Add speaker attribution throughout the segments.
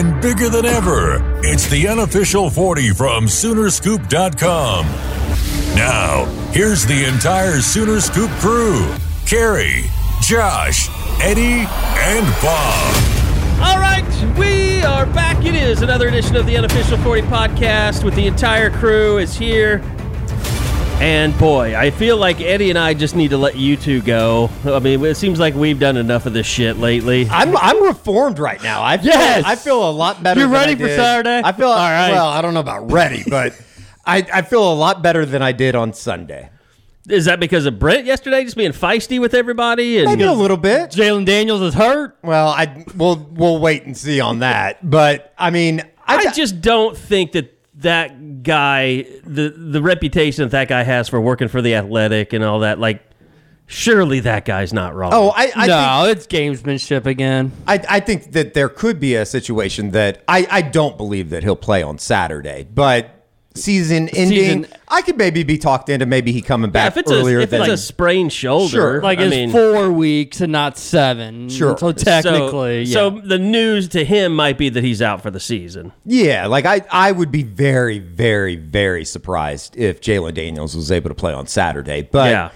Speaker 1: And bigger than ever. It's the unofficial 40 from Soonerscoop.com. Now, here's the entire Sooner Scoop crew Carrie, Josh, Eddie, and Bob.
Speaker 2: All right, we are back. It is another edition of the Unofficial 40 podcast with the entire crew is here. And boy, I feel like Eddie and I just need to let you two go. I mean, it seems like we've done enough of this shit lately.
Speaker 3: I'm I'm reformed right now. I feel,
Speaker 2: Yes!
Speaker 3: I feel a lot better.
Speaker 2: You
Speaker 3: than
Speaker 2: ready for. Saturday?
Speaker 3: I feel
Speaker 2: All right.
Speaker 3: well. I don't know about ready, but I, I feel a lot better than I did on Sunday.
Speaker 2: Is that because of Brent yesterday just being feisty with everybody? And
Speaker 3: Maybe a little bit.
Speaker 2: Jalon Daniels is hurt.
Speaker 3: Well, I we'll we'll wait and see on that. But I mean, I,
Speaker 2: I just don't think that that guy, the the reputation that that guy has for working for the Athletic and all that, like, surely that guy's not wrong.
Speaker 3: oh I I,
Speaker 4: no,
Speaker 3: think,
Speaker 4: it's gamesmanship again.
Speaker 3: I I think that there could be a situation that I I don't believe that he'll play on Saturday, but. Season ending,
Speaker 4: Season-
Speaker 3: I could maybe be talked into maybe he coming
Speaker 2: yeah,
Speaker 3: back
Speaker 2: if it's a
Speaker 3: earlier
Speaker 2: if
Speaker 3: than
Speaker 2: it's a sprained shoulder,
Speaker 3: Sure.
Speaker 4: Like
Speaker 2: I
Speaker 4: it's
Speaker 2: mean,
Speaker 4: four weeks and not seven.
Speaker 3: Sure.
Speaker 4: So technically,
Speaker 2: so,
Speaker 4: yeah.
Speaker 2: so the news to him might be that he's out for the season.
Speaker 3: Yeah, like I, I would be very, very, very surprised if Jalon Daniels was able to play on Saturday. But
Speaker 2: Yeah.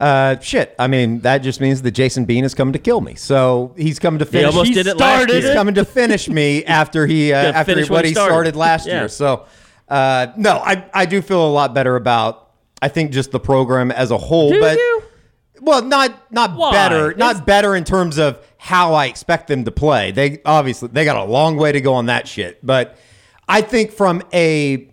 Speaker 3: uh, shit, I mean that just means that Jason Bean is coming to kill me. So he's coming to finish.
Speaker 2: almost
Speaker 3: he
Speaker 2: did it last
Speaker 3: started. He's coming to finish me after he uh,
Speaker 2: Yeah,
Speaker 3: after
Speaker 2: finish
Speaker 3: what
Speaker 2: what he
Speaker 3: he
Speaker 2: started.
Speaker 3: started, last
Speaker 2: Yeah.
Speaker 3: year. So uh, no, I I do feel a lot better about. I think just the program as a whole,
Speaker 2: Do
Speaker 3: but
Speaker 2: you?
Speaker 3: well, not not
Speaker 2: Why?
Speaker 3: better, not
Speaker 2: It's-
Speaker 3: better in terms of how I expect them to play. They obviously they got a long way to go on that shit, but I think from a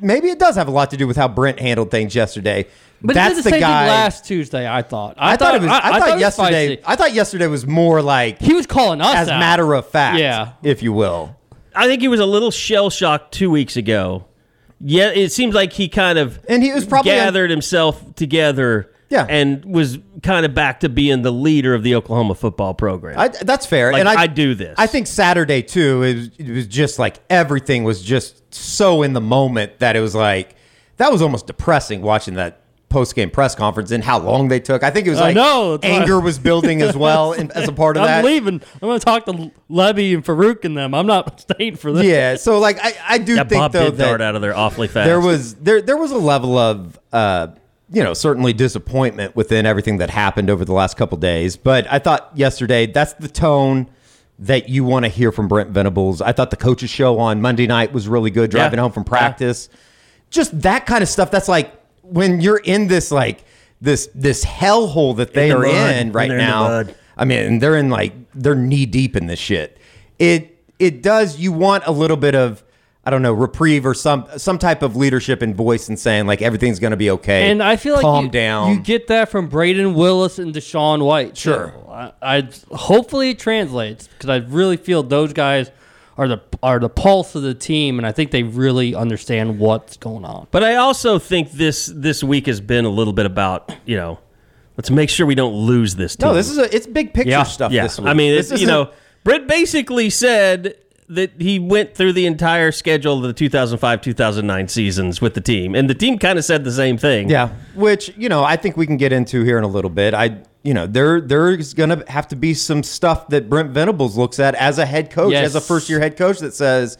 Speaker 3: maybe it does have a lot to do with how Brent handled things yesterday.
Speaker 4: but
Speaker 3: That's
Speaker 4: the,
Speaker 3: the
Speaker 4: same
Speaker 3: guy.
Speaker 4: thing last Tuesday. I thought.
Speaker 3: I, thought, it was. I, thought,
Speaker 4: it was
Speaker 3: yesterday. I thought yesterday was more like
Speaker 4: he was calling us
Speaker 3: as
Speaker 4: out.
Speaker 3: matter of fact,
Speaker 4: Yeah.
Speaker 3: if you will.
Speaker 2: I think he was a little shell shocked two weeks ago. Yeah, it seems like he kind of
Speaker 3: And he was probably
Speaker 2: gathered himself together.
Speaker 3: Yeah.
Speaker 2: and was kind of back to being the leader of the Oklahoma football program.
Speaker 3: I, that's fair.
Speaker 2: Like,
Speaker 3: and I,
Speaker 2: I do this.
Speaker 3: I think Saturday too. It was, it was just like everything was just so in the moment that it was like that was almost depressing watching that post game press conference and how long they took. I think it was
Speaker 4: I
Speaker 3: like
Speaker 4: know,
Speaker 3: anger was building as well in, as a part of
Speaker 4: I'm
Speaker 3: that.
Speaker 4: leaving. I'm going to talk to Lebby and Farooq and them. I'm not staying for this.
Speaker 3: Yeah. So like I, I do
Speaker 2: yeah,
Speaker 3: think
Speaker 2: Bob
Speaker 3: though
Speaker 2: did dart
Speaker 3: that
Speaker 2: out of there awfully fast.
Speaker 3: there was there there was a level of uh you know certainly disappointment within everything that happened over the last couple days but i thought yesterday that's the tone that you want to hear from brent venables i thought the coaches show on monday night was really good driving
Speaker 2: Yeah.
Speaker 3: home from practice just that kind of stuff that's like when you're in this like this this hellhole that they
Speaker 2: the
Speaker 3: are
Speaker 2: mud.
Speaker 3: in right
Speaker 2: They're in the
Speaker 3: now
Speaker 2: mud.
Speaker 3: i mean they're in like they're knee deep in this shit it it does you want a little bit of I don't know reprieve or some some type of leadership and voice and saying like everything's going to be okay.
Speaker 4: And I feel like
Speaker 3: calm
Speaker 4: you,
Speaker 3: down.
Speaker 4: you get that from Brayden Willis and DaShaun White. too.
Speaker 3: Sure.
Speaker 4: I, I hopefully it translates because I really feel those guys are the are the pulse of the team, and I think they really understand what's going on.
Speaker 2: But I also think this this week has been a little bit about you know, let's make sure we don't lose this. Team.
Speaker 3: no, this is a it's big picture
Speaker 2: yeah,
Speaker 3: stuff.
Speaker 2: Yeah,
Speaker 3: this week.
Speaker 2: I mean,
Speaker 3: This
Speaker 2: it's, you know, Britt basically said that he went through the entire schedule of the 2005 2009 seasons with the team, and the team kind of said the same thing.
Speaker 3: yeah, which you know I think we can get into here in a little bit. I you know there there's going to have to be some stuff that Brent Venables looks at as a head coach,
Speaker 4: Yes.
Speaker 3: as a first year head coach that says.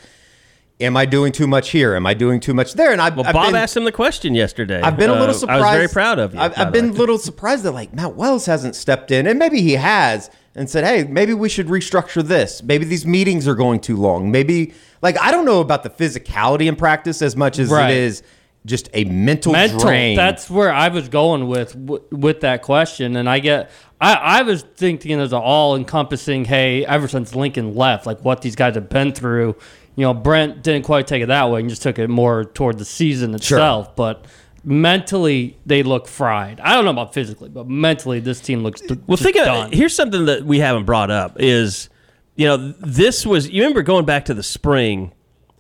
Speaker 3: Am I doing too much here? Am I doing too much there? And I,
Speaker 2: Well,
Speaker 3: I've
Speaker 2: Bob
Speaker 3: been,
Speaker 2: asked him the question yesterday.
Speaker 3: I've been a
Speaker 2: Uh,
Speaker 3: little surprised.
Speaker 2: I was very proud of you.
Speaker 3: I've, I've been a little surprised that like Matt Wells hasn't stepped in, and maybe he has, and said, "Hey, maybe we should restructure this. Maybe these meetings are going too long. Maybe like I don't know about the physicality in practice as much as
Speaker 4: Right.
Speaker 3: it is just a mental,
Speaker 4: mental.
Speaker 3: drain.
Speaker 4: That's where I was going with with that question, and I get. I, I was thinking as an all encompassing. Hey, ever since Lincoln left, like what these guys have been through. You know, Brent didn't quite take it that way, and just took it more toward the season itself. But mentally, they look fried. I don't know about physically, but mentally, this team looks. d-
Speaker 2: Well,
Speaker 4: just
Speaker 2: think of
Speaker 4: done.
Speaker 2: here's something that we haven't brought up is, you know, this was you remember going back to the spring,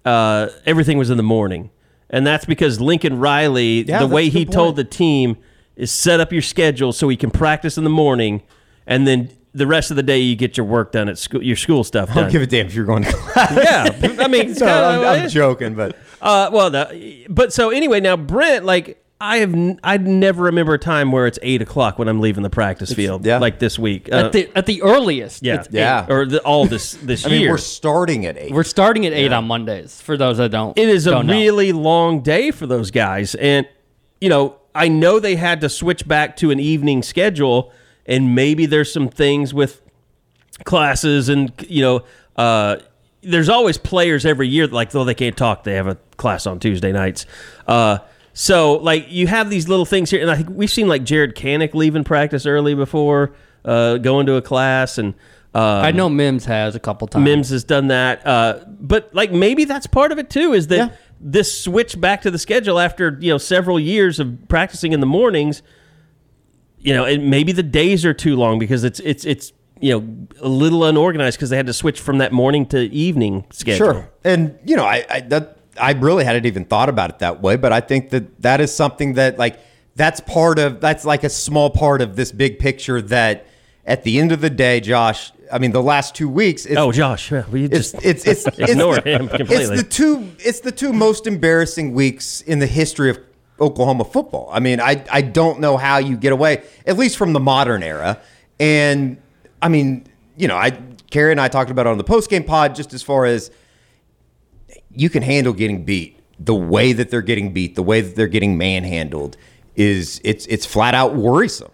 Speaker 2: uh, everything was in the morning, and that's because Lincoln Riley,
Speaker 3: Yeah,
Speaker 2: the way he told the team is set up your schedule so he can practice in the morning, and then the rest of the day you get your work done at school, your school stuff Done.
Speaker 3: I don't give a damn if you're going to class.
Speaker 2: yeah, I mean, it's
Speaker 3: No,
Speaker 2: kinda
Speaker 3: I'm, I'm joking, but
Speaker 2: Uh, well, the, but so anyway, now Brent, like I have, n- I never remember a time where it's eight o'clock when I'm leaving the practice field.
Speaker 3: yeah.
Speaker 2: like this week. Uh,
Speaker 4: at the at the earliest.
Speaker 2: yeah,
Speaker 4: it's
Speaker 3: Yeah.
Speaker 4: eight.
Speaker 2: or the, all this this
Speaker 3: I mean,
Speaker 2: year.
Speaker 3: we're starting at eight.
Speaker 4: We're starting at eight on Mondays. For those that don't,
Speaker 2: it is a
Speaker 4: don't know.
Speaker 2: really long day for those guys, and you know, I know they had to switch back to an evening schedule, and maybe there's some things with classes, and you know, uh, there's always players every year like though they can't talk, they have a class on Tuesday nights. Uh, so like you have these little things here, and I think we've seen like Jaren Kanak leaving practice early before uh, going to a class, and um,
Speaker 4: I know Mims has a couple times.
Speaker 2: Mims has done that, uh, but like maybe that's part of it too. Is that
Speaker 3: Yeah.
Speaker 2: this switch back to the schedule after you know several years of practicing in the mornings? You know, and maybe the days are too long because it's it's it's you know a little unorganized because they had to switch from that morning to evening schedule.
Speaker 3: Sure, and you know, I, I that I really hadn't even thought about it that way, but I think that that is something that like that's part of that's like a small part of this big picture. That at the end of the day, Josh, I mean, the last two weeks, it's,
Speaker 2: Oh, Josh, yeah, we
Speaker 3: it's
Speaker 2: just
Speaker 3: it's it's, it's
Speaker 2: ignore him completely.
Speaker 3: It's the two it's the two most embarrassing weeks in the history of Oklahoma football. I mean, I I don't know how you get away, at least from the modern era. And I mean, you know, I Carrie and I talked about it on the post game pod just as far as you can handle getting beat. The way that they're getting beat, the way that they're getting manhandled is it's it's flat out worrisome.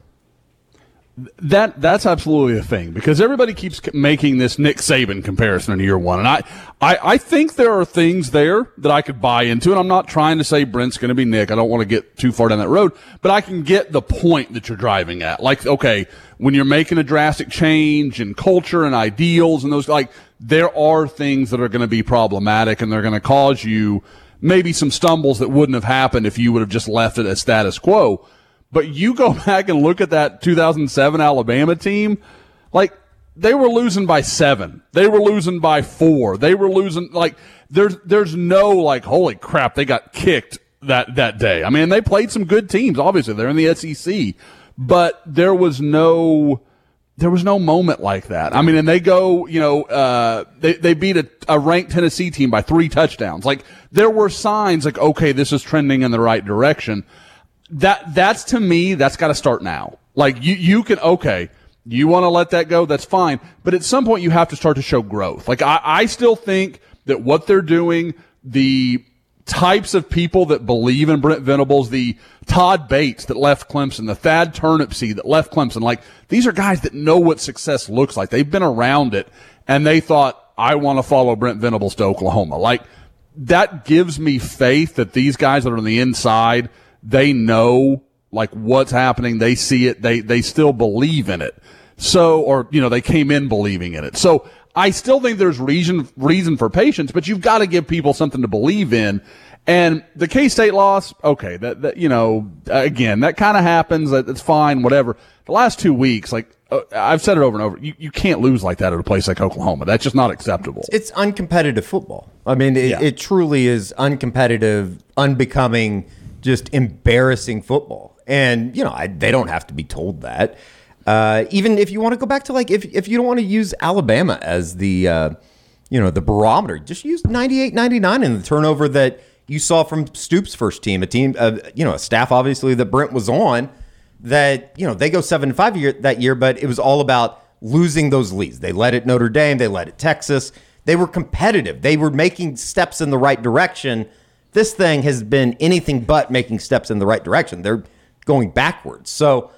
Speaker 5: That that's absolutely a thing because everybody keeps making this Nick Saban comparison in year one, and I, I, I think there are things there that I could buy into, and I'm not trying to say Brent's going to be Nick. I don't want to get too far down that road, but I can get the point that you're driving at. Like, okay, when you're making a drastic change in culture and ideals and those, like, there are things that are going to be problematic, and they're going to cause you maybe some stumbles that wouldn't have happened if you would have just left it as status quo. But you go back and look at that 2007 Alabama team, like they were losing by seven. They were losing by four. They were losing like there's there's no like holy crap they got kicked that that day. I mean they played some good teams. Obviously they're in the SEC, but there was no there was no moment like that. I mean, and they go, you know, uh, they, they beat a, a ranked Tennessee team by three touchdowns. Like there were signs like, okay, this is trending in the right direction. That, that's to me, that's got to start now. Like you, you can, okay, you want to let that go. That's fine. But at some point you have to start to show growth. Like I, I still think that what they're doing, the types of people that believe in Brent Venables, the Todd Bates that left Clemson, the Thad Turnipseed that left Clemson. Like these are guys that know what success looks like. They've been around it and they thought, I want to follow Brent Venables to Oklahoma. Like that gives me faith that these guys that are on the inside, they know like what's happening. They see it. They, they still believe in it. So, or, you know, they came in believing in it. So I still think there's reason, reason for patience, but you've got to give people something to believe in. And the K State loss, okay, that, that, you know, again, that kind of happens. That, that's fine, whatever. The last two weeks, like, uh, I've said it over and over. You, you can't lose like that at a place like Oklahoma. That's just not acceptable.
Speaker 3: It's uncompetitive football. I mean, it,
Speaker 5: Yeah.
Speaker 3: it truly is uncompetitive, unbecoming, just embarrassing football. And you know, I, they don't have to be told that. Uh, even if you want to go back to like, if if you don't want to use Alabama as the, uh, you know, the barometer, just use 98, 99 in the turnover that you saw from Stoops' first team, a team, uh, you know, a staff obviously that Brent was on. That you know they go seven and five year that year, but it was all about losing those leads. They led at Notre Dame, they led at Texas. They were competitive. They were making steps in the right direction. This thing has been anything but making steps in the right direction. They're going backwards. So,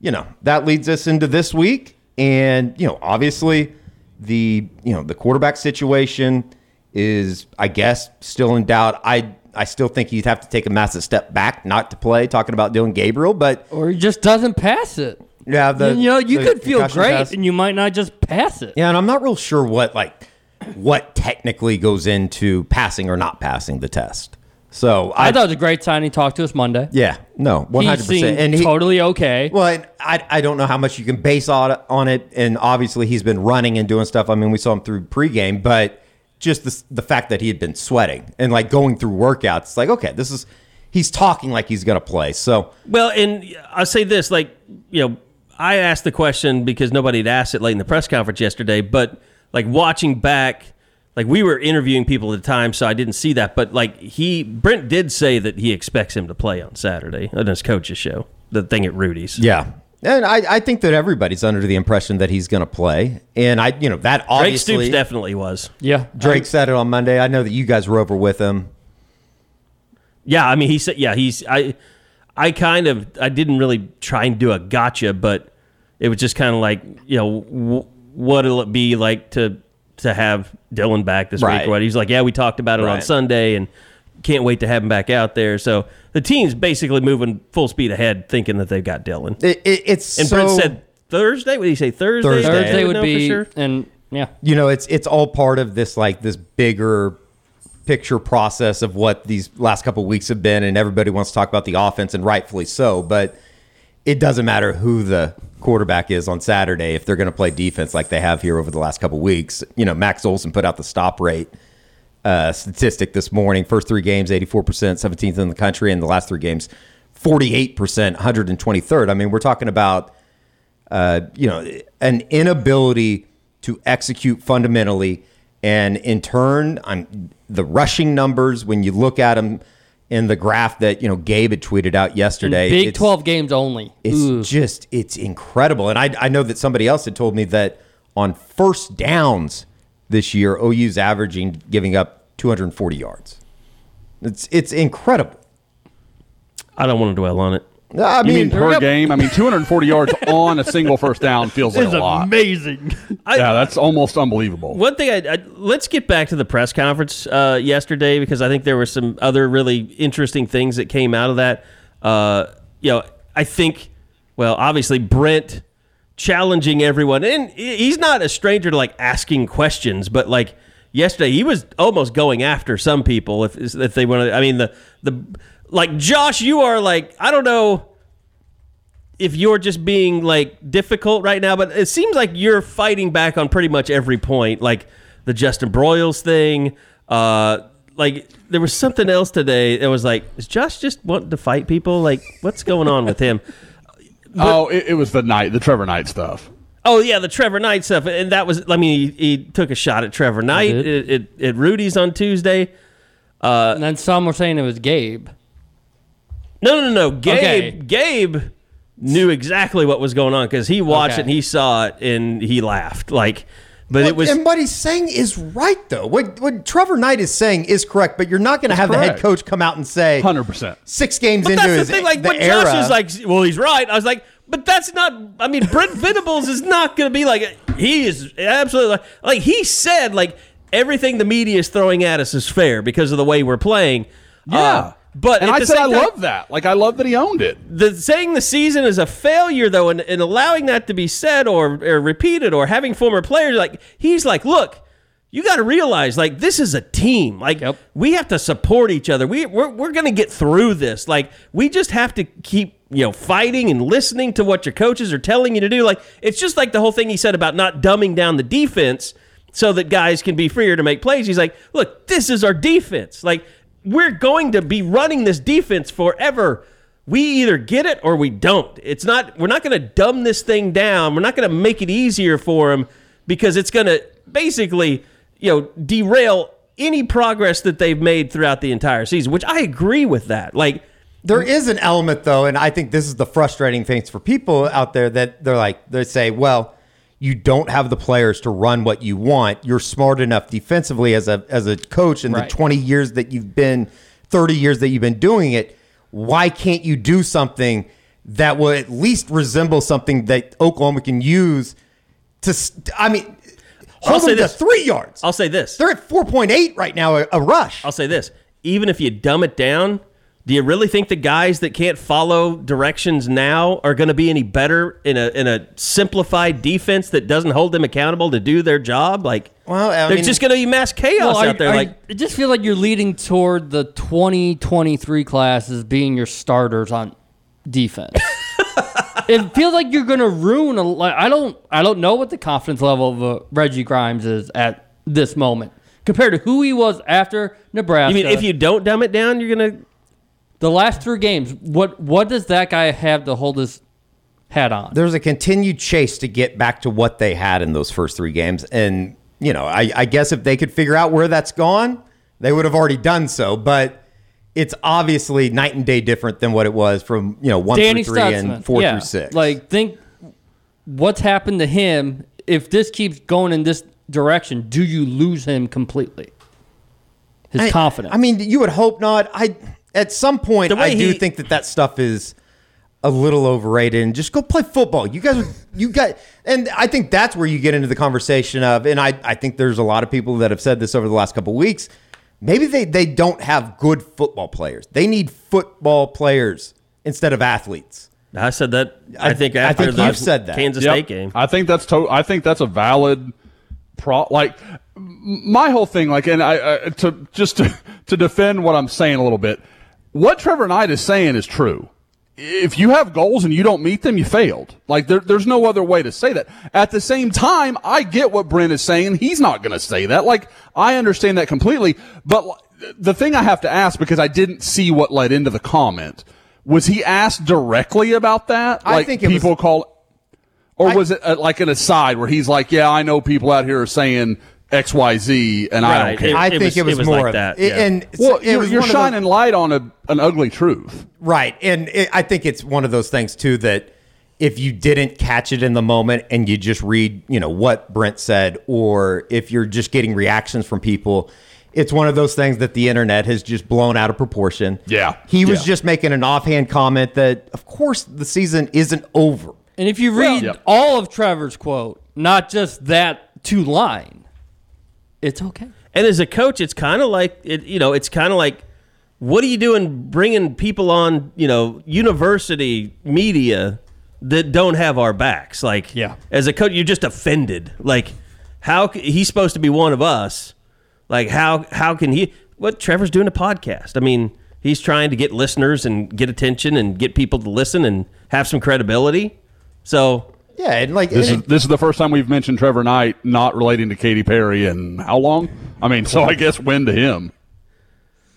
Speaker 3: you know, that leads us into this week. And, you know, obviously the, you know, the quarterback situation is, I guess, still in doubt. I I still think he'd have to take a massive step back not to play. Talking about Dillon Gabriel, but
Speaker 4: or he just doesn't pass it.
Speaker 3: yeah, the
Speaker 4: you know, you
Speaker 3: the
Speaker 4: could feel great,
Speaker 3: test-
Speaker 4: and you might not just pass it.
Speaker 3: Yeah, and I'm not real sure what like what technically goes into passing or not passing the test. So
Speaker 4: I,
Speaker 3: I,
Speaker 4: thought it was a great sign. He talked to us Monday.
Speaker 3: yeah, no, one hundred percent, and he,
Speaker 4: totally okay.
Speaker 3: Well, and I I don't know how much you can base on it, on it, and obviously he's been running and doing stuff. I mean, we saw him through pregame, but just the the fact that he had been sweating and like going through workouts, it's like okay, this is he's talking like he's gonna play. So
Speaker 2: Well, and I'll say this, like, you know, I asked the question because nobody had asked it late in the press conference yesterday, but like watching back, like we were interviewing people at the time, so I didn't see that. But like he, Brent did say that he expects him to play on Saturday on his coach's show, the thing at Rudy's.
Speaker 3: yeah. And I, I think that everybody's under the impression that he's going to play, and I, you know, that
Speaker 2: Drake
Speaker 3: obviously
Speaker 2: Stoops definitely was.
Speaker 4: Yeah,
Speaker 3: Drake said it on Monday. I know that you guys were over with him.
Speaker 2: Yeah, I mean, he said, yeah, he's, I, I kind of, I didn't really try and do a gotcha, but it was just kind of like, you know, w- what'll it be like to, to have Dillon back this
Speaker 3: Right.
Speaker 2: week? or What he's like, yeah, we talked about it on
Speaker 3: Right.
Speaker 2: Sunday and can't wait to have him back out there. So the team's basically moving full speed ahead, thinking that they've got Dillon.
Speaker 3: It, it, it's
Speaker 2: And
Speaker 3: so,
Speaker 2: Brent said Thursday. What did he say? Thursday.
Speaker 3: Thursday.
Speaker 2: They
Speaker 4: Thursday would
Speaker 2: know for
Speaker 4: be,
Speaker 2: sure?
Speaker 4: and yeah,
Speaker 3: you know, it's it's all part of this like this bigger picture process of what these last couple weeks have been, and everybody wants to talk about the offense, and rightfully so. But it doesn't matter who the quarterback is on Saturday if they're going to play defense like they have here over the last couple weeks. You know, Max Olson put out the stop rate uh, statistic this morning. First three games, eighty four percent, seventeenth in the country, and the last three games, forty eight percent, hundred and twenty third. I mean, we're talking about uh, you know, an inability to execute fundamentally, and in turn, on the rushing numbers when you look at them in the graph that you know Gabe had tweeted out yesterday.
Speaker 4: Big
Speaker 3: it's-
Speaker 4: Twelve games only.
Speaker 3: It's
Speaker 4: Ooh.
Speaker 3: just it's incredible, and I I know that somebody else had told me that on first downs this year, OU's averaging giving up 240 yards. It's it's incredible.
Speaker 2: I don't want to dwell on it.
Speaker 3: I
Speaker 5: You mean
Speaker 3: mean,
Speaker 5: per game? I mean, 240 yards on a single first down feels like a lot.
Speaker 4: amazing.
Speaker 5: yeah, that's almost unbelievable.
Speaker 2: One thing, I, I, let's get back to the press conference uh, yesterday because I think there were some other really interesting things that came out of that. Uh, you know, I think, well, obviously Brent challenging everyone, and he's not a stranger to like asking questions, but like yesterday he was almost going after some people if if they want to. I mean, the the like Josh, you are like I don't know if you're just being like difficult right now, but it seems like you're fighting back on pretty much every point, like the Justin Broiles thing. Uh, like there was something else today. that was like, is Josh just wanting to fight people? Like, what's going on with him?
Speaker 5: oh, it, it was the night, the Trevor Knight stuff.
Speaker 2: Oh yeah, the Trevor Knight stuff, and that was. I mean, he, he took a shot at Trevor Knight
Speaker 4: did.
Speaker 2: at, at, at Rudy's on Tuesday.
Speaker 4: and then some were saying it was Gabe.
Speaker 2: No, no, no, no. Gabe,
Speaker 4: Okay.
Speaker 2: Gabe knew exactly what was going on because he watched
Speaker 4: Okay.
Speaker 2: it and he saw it and he laughed. Like, but it was
Speaker 3: and what he's saying is right though. What what Trevor Knight is saying is correct, but you're not going to have the head coach come out and say
Speaker 5: 100%.
Speaker 3: six games
Speaker 2: But
Speaker 3: into
Speaker 2: that's
Speaker 3: his
Speaker 2: the thing. Like
Speaker 3: the
Speaker 2: when
Speaker 3: era.
Speaker 2: Josh is like, "Well, he's right," I was like, "But that's not." I mean, Brent Venables is not going to be like he is absolutely like, like he said like everything the media is throwing at us is fair because of the way we're playing.
Speaker 5: Yeah.
Speaker 2: Uh, but
Speaker 5: and I said I
Speaker 2: time-
Speaker 5: love that. Like I love that he owned it.
Speaker 2: the saying the season is a failure though and, and allowing that to be said or, or repeated or having former players like he's like look you got to realize like this is a team like
Speaker 4: Yep.
Speaker 2: we have to support each other we, we're, we're going to get through this like we just have to keep you know fighting and listening to what your coaches are telling you to do like it's just like the whole thing he said about not dumbing down the defense so that guys can be freer to make plays he's like look this is our defense like we're going to be running this defense forever we either get it or we don't. It's not we're not going to dumb this thing down. We're not going to make it easier for them because it's going to basically, you know, derail any progress that they've made throughout the entire season, which I agree with that. Like
Speaker 3: There is an element though, and I think this is the frustrating things for people out there that they're like they say, well, you don't have the players to run what you want. You're smart enough defensively as a as a coach in
Speaker 4: Right.
Speaker 3: the 20 years that you've been 30 years that you've been doing it. Why can't you do something that will at least resemble something that Oklahoma can use to I mean
Speaker 2: I'll say
Speaker 3: them to
Speaker 2: this.
Speaker 3: 3 yards.
Speaker 2: I'll say this.
Speaker 3: They're at 4.8 right now a, a rush.
Speaker 2: I'll say this. even if you dumb it down, do you really think the guys that can't follow directions now are going to be any better in a in a simplified defense that doesn't hold them accountable to do their job? Like,
Speaker 3: Well, I
Speaker 2: there's
Speaker 3: mean-
Speaker 2: just going to be mass chaos
Speaker 4: Well, are-
Speaker 2: out there.
Speaker 4: are-
Speaker 2: like,
Speaker 4: it just feels like you're leading toward the 2023 class as being your starters on defense. it feels like you're going to ruin a like I don't I don't know what the confidence level of uh, Reggie Grimes is at this moment compared to who he was after Nebraska.
Speaker 2: you mean if you don't dumb it down, you're going to
Speaker 4: the last three games, what what does that guy have to hold his hat on?
Speaker 3: there's a continued chase to get back to what they had in those first three games. And, you know, I, I guess if they could figure out where that's gone, they would have already done so. But it's obviously night and day different than what it was from, you know, one
Speaker 4: Danny
Speaker 3: through three
Speaker 4: Stutzman.
Speaker 3: and four
Speaker 4: yeah.
Speaker 3: through six.
Speaker 4: Like, think what's happened to him. If this keeps going in this direction, do you lose him completely? His
Speaker 3: I-
Speaker 4: confidence.
Speaker 3: I mean, you would hope not. I at some point
Speaker 2: The way
Speaker 3: I do think that that stuff is a little overrated and just go play football. You guys, are- you got, and I think that's where you get into the conversation of, and I, I think there's a lot of people that have said this over the last couple of weeks. Maybe they, they don't have good football players. They need football players instead of athletes.
Speaker 2: I said that. I,
Speaker 3: I-
Speaker 2: think
Speaker 3: I think
Speaker 2: the
Speaker 3: you've said that.
Speaker 2: Kansas
Speaker 5: Yep.
Speaker 2: State game.
Speaker 5: I think that's to- I think that's a valid pro. Like my whole thing, like, and I, I to just to, to defend what I'm saying a little bit. What Trevor Knight is saying is true. If you have goals and you don't meet them, you failed. Like there, there's no other way to say that. At the same time, I get what Brent is saying. He's not going to say that. Like I understand that completely. But the thing I have to ask because I didn't see what led into the comment was he asked directly about that?
Speaker 3: I
Speaker 5: Like
Speaker 3: think it was-
Speaker 5: people call or
Speaker 3: I-
Speaker 5: was it uh, like an aside where he's like, "Yeah, I know people out here are saying X, Y, Z, and I don't
Speaker 2: Right.
Speaker 5: care."
Speaker 2: It-
Speaker 3: I think
Speaker 2: was-
Speaker 3: it was,
Speaker 2: it was
Speaker 3: more
Speaker 2: like
Speaker 3: of
Speaker 2: that,
Speaker 3: It-
Speaker 2: yeah.
Speaker 3: And
Speaker 5: well,
Speaker 3: it
Speaker 5: you're,
Speaker 3: was
Speaker 5: you're
Speaker 3: one of those-
Speaker 5: shining light on a, an ugly truth.
Speaker 3: Right. And it, I think it's one of those things, too, that if you didn't catch it in the moment and you just read, you know, what Brent said, or if you're just getting reactions from people, it's one of those things that the internet has just blown out of proportion.
Speaker 5: Yeah.
Speaker 3: He was
Speaker 5: Yeah.
Speaker 3: just making an offhand comment that, of course, the season isn't over.
Speaker 4: and if you read
Speaker 5: Yep.
Speaker 4: all of Trevor's quote, not just that two line, it's okay.
Speaker 2: And as a coach, it's kind of like it. You know, it's kind of like, what are you doing, bringing people on? You know, university media that don't have our backs. Like,
Speaker 4: Yeah.
Speaker 2: as a coach, you're just offended. Like, how he's supposed to be one of us? Like, how how can he? What Trevor's doing a podcast. I mean, he's trying to get listeners and get attention and get people to listen and have some credibility. So
Speaker 3: Yeah. And like,
Speaker 5: This is
Speaker 3: and-
Speaker 5: this is the first time we've mentioned Trevor Knight not relating to Katy Perry in how long? I mean, so I guess when to him.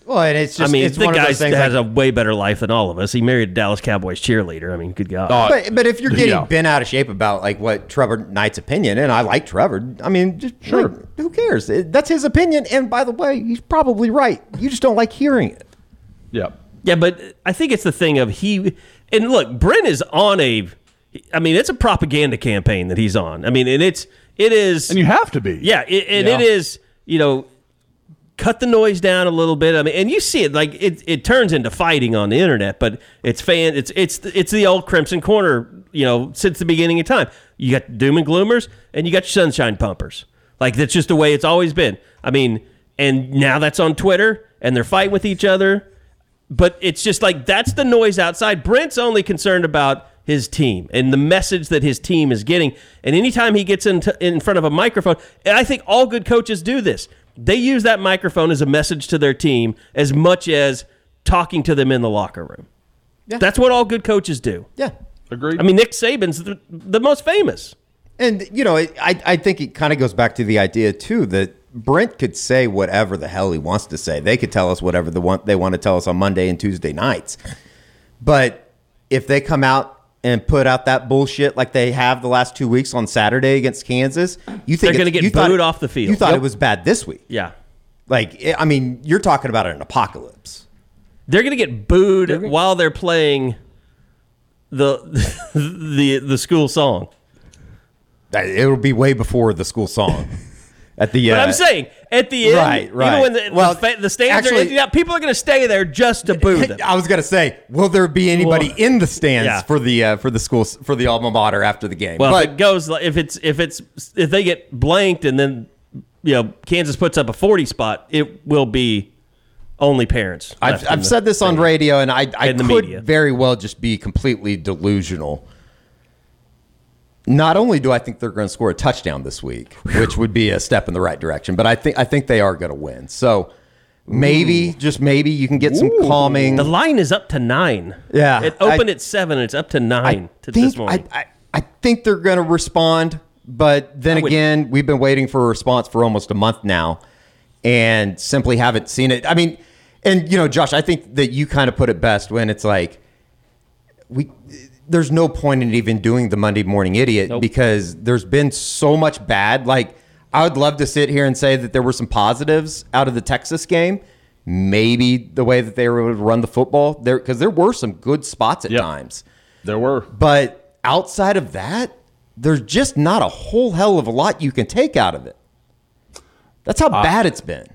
Speaker 3: well, and it's just,
Speaker 2: I mean,
Speaker 3: it's
Speaker 2: the
Speaker 3: one of
Speaker 2: guy
Speaker 3: those things.
Speaker 2: has
Speaker 3: like-
Speaker 2: a way better life than all of us. He married a Dallas Cowboys cheerleader. I mean, good God.
Speaker 3: Uh, but, but if you're getting
Speaker 5: Yeah.
Speaker 3: bent out of shape about like what Trevor Knight's opinion, and I like Trevor, I mean, just sure, who cares? It- that's his opinion, and by the way, he's probably right. You just don't like hearing it.
Speaker 5: Yeah.
Speaker 2: Yeah, but I think it's the thing of he and look, Brent is on a I mean, it's a propaganda campaign that he's on. I mean, and it's it is
Speaker 5: And you have to be.
Speaker 2: Yeah, it, and it
Speaker 5: Yeah.
Speaker 2: is, you know, cut the noise down a little bit. I mean, and you see it like it, it turns into fighting on the internet, but it's fan it's it's it's the old Crimson Corner, you know, since the beginning of time. You got doom and gloomers and you got your sunshine pumpers. Like that's just the way it's always been. I mean, and now that's on Twitter and they're fighting with each other. But it's just like that's the noise outside. Brent's only concerned about his team and the message that his team is getting. And anytime he gets into, in front of a microphone, and I think all good coaches do this, they use that microphone as a message to their team as much as talking to them in the locker room. Yeah. That's what all good coaches do.
Speaker 3: Yeah,
Speaker 5: Agreed.
Speaker 2: I mean, Nick Saban's the, the most famous.
Speaker 3: and you know, I I think it kind of goes back to the idea too that Brent could say whatever the hell he wants to say. They could tell us whatever the want they want to tell us on Monday and Tuesday nights, but if they come out. And put out that bullshit like they have the last two weeks on Saturday against Kansas. You think
Speaker 2: They're gonna get
Speaker 3: you thought
Speaker 2: booed
Speaker 3: it-
Speaker 2: off the field.
Speaker 3: You thought
Speaker 2: Yep.
Speaker 3: it was bad this week.
Speaker 2: Yeah.
Speaker 3: Like, I mean, you're talking about an apocalypse.
Speaker 2: They're going to get booed while they're playing the the the school song.
Speaker 3: It'll be way before the school song. At the,
Speaker 2: But
Speaker 3: uh,
Speaker 2: I'm saying at the end,
Speaker 3: Right, right.
Speaker 2: even when the,
Speaker 3: Well,
Speaker 2: the, the stands are
Speaker 3: actually-
Speaker 2: empty out, people are going to stay there just to boo them.
Speaker 3: I was gonna say, will there be anybody in the stands
Speaker 2: Yeah.
Speaker 3: for the uh, for the school for the alma mater after the game?
Speaker 2: Well, if it goes if it's if it's if they get blanked and then you know Kansas puts up a 40 spot, it will be Only parents.
Speaker 3: I've, I've said this on radio, and I, I
Speaker 2: the
Speaker 3: could
Speaker 2: media.
Speaker 3: very well just be completely delusional. Not only do I think they're going to score a touchdown this week, which would be a step in the right direction, but I think I think they are going to win. So maybe, just maybe, you can get some calming.
Speaker 2: The line is up to nine.
Speaker 3: Yeah,
Speaker 2: It opened
Speaker 3: I-
Speaker 2: at seven. And it's up to nine to
Speaker 3: think,
Speaker 2: this morning.
Speaker 3: I, I, I think they're going to respond, but then
Speaker 2: I would-
Speaker 3: again, we've been waiting for a response for almost a month now, and simply haven't seen it. I mean, and you know, Josh, I think that you kind of put it best when it's like we. There's no point in even doing the Monday morning idiot
Speaker 4: Nope.
Speaker 3: because there's been so much bad. Like, I would love to sit here and say that there were some positives out of the Texas game. Maybe the way that they were able to run the football there, because there were some good spots at
Speaker 5: Yep.
Speaker 3: times.
Speaker 5: There were.
Speaker 3: But outside of that, there's just not a whole hell of a lot you can take out of it. That's how bad it's been.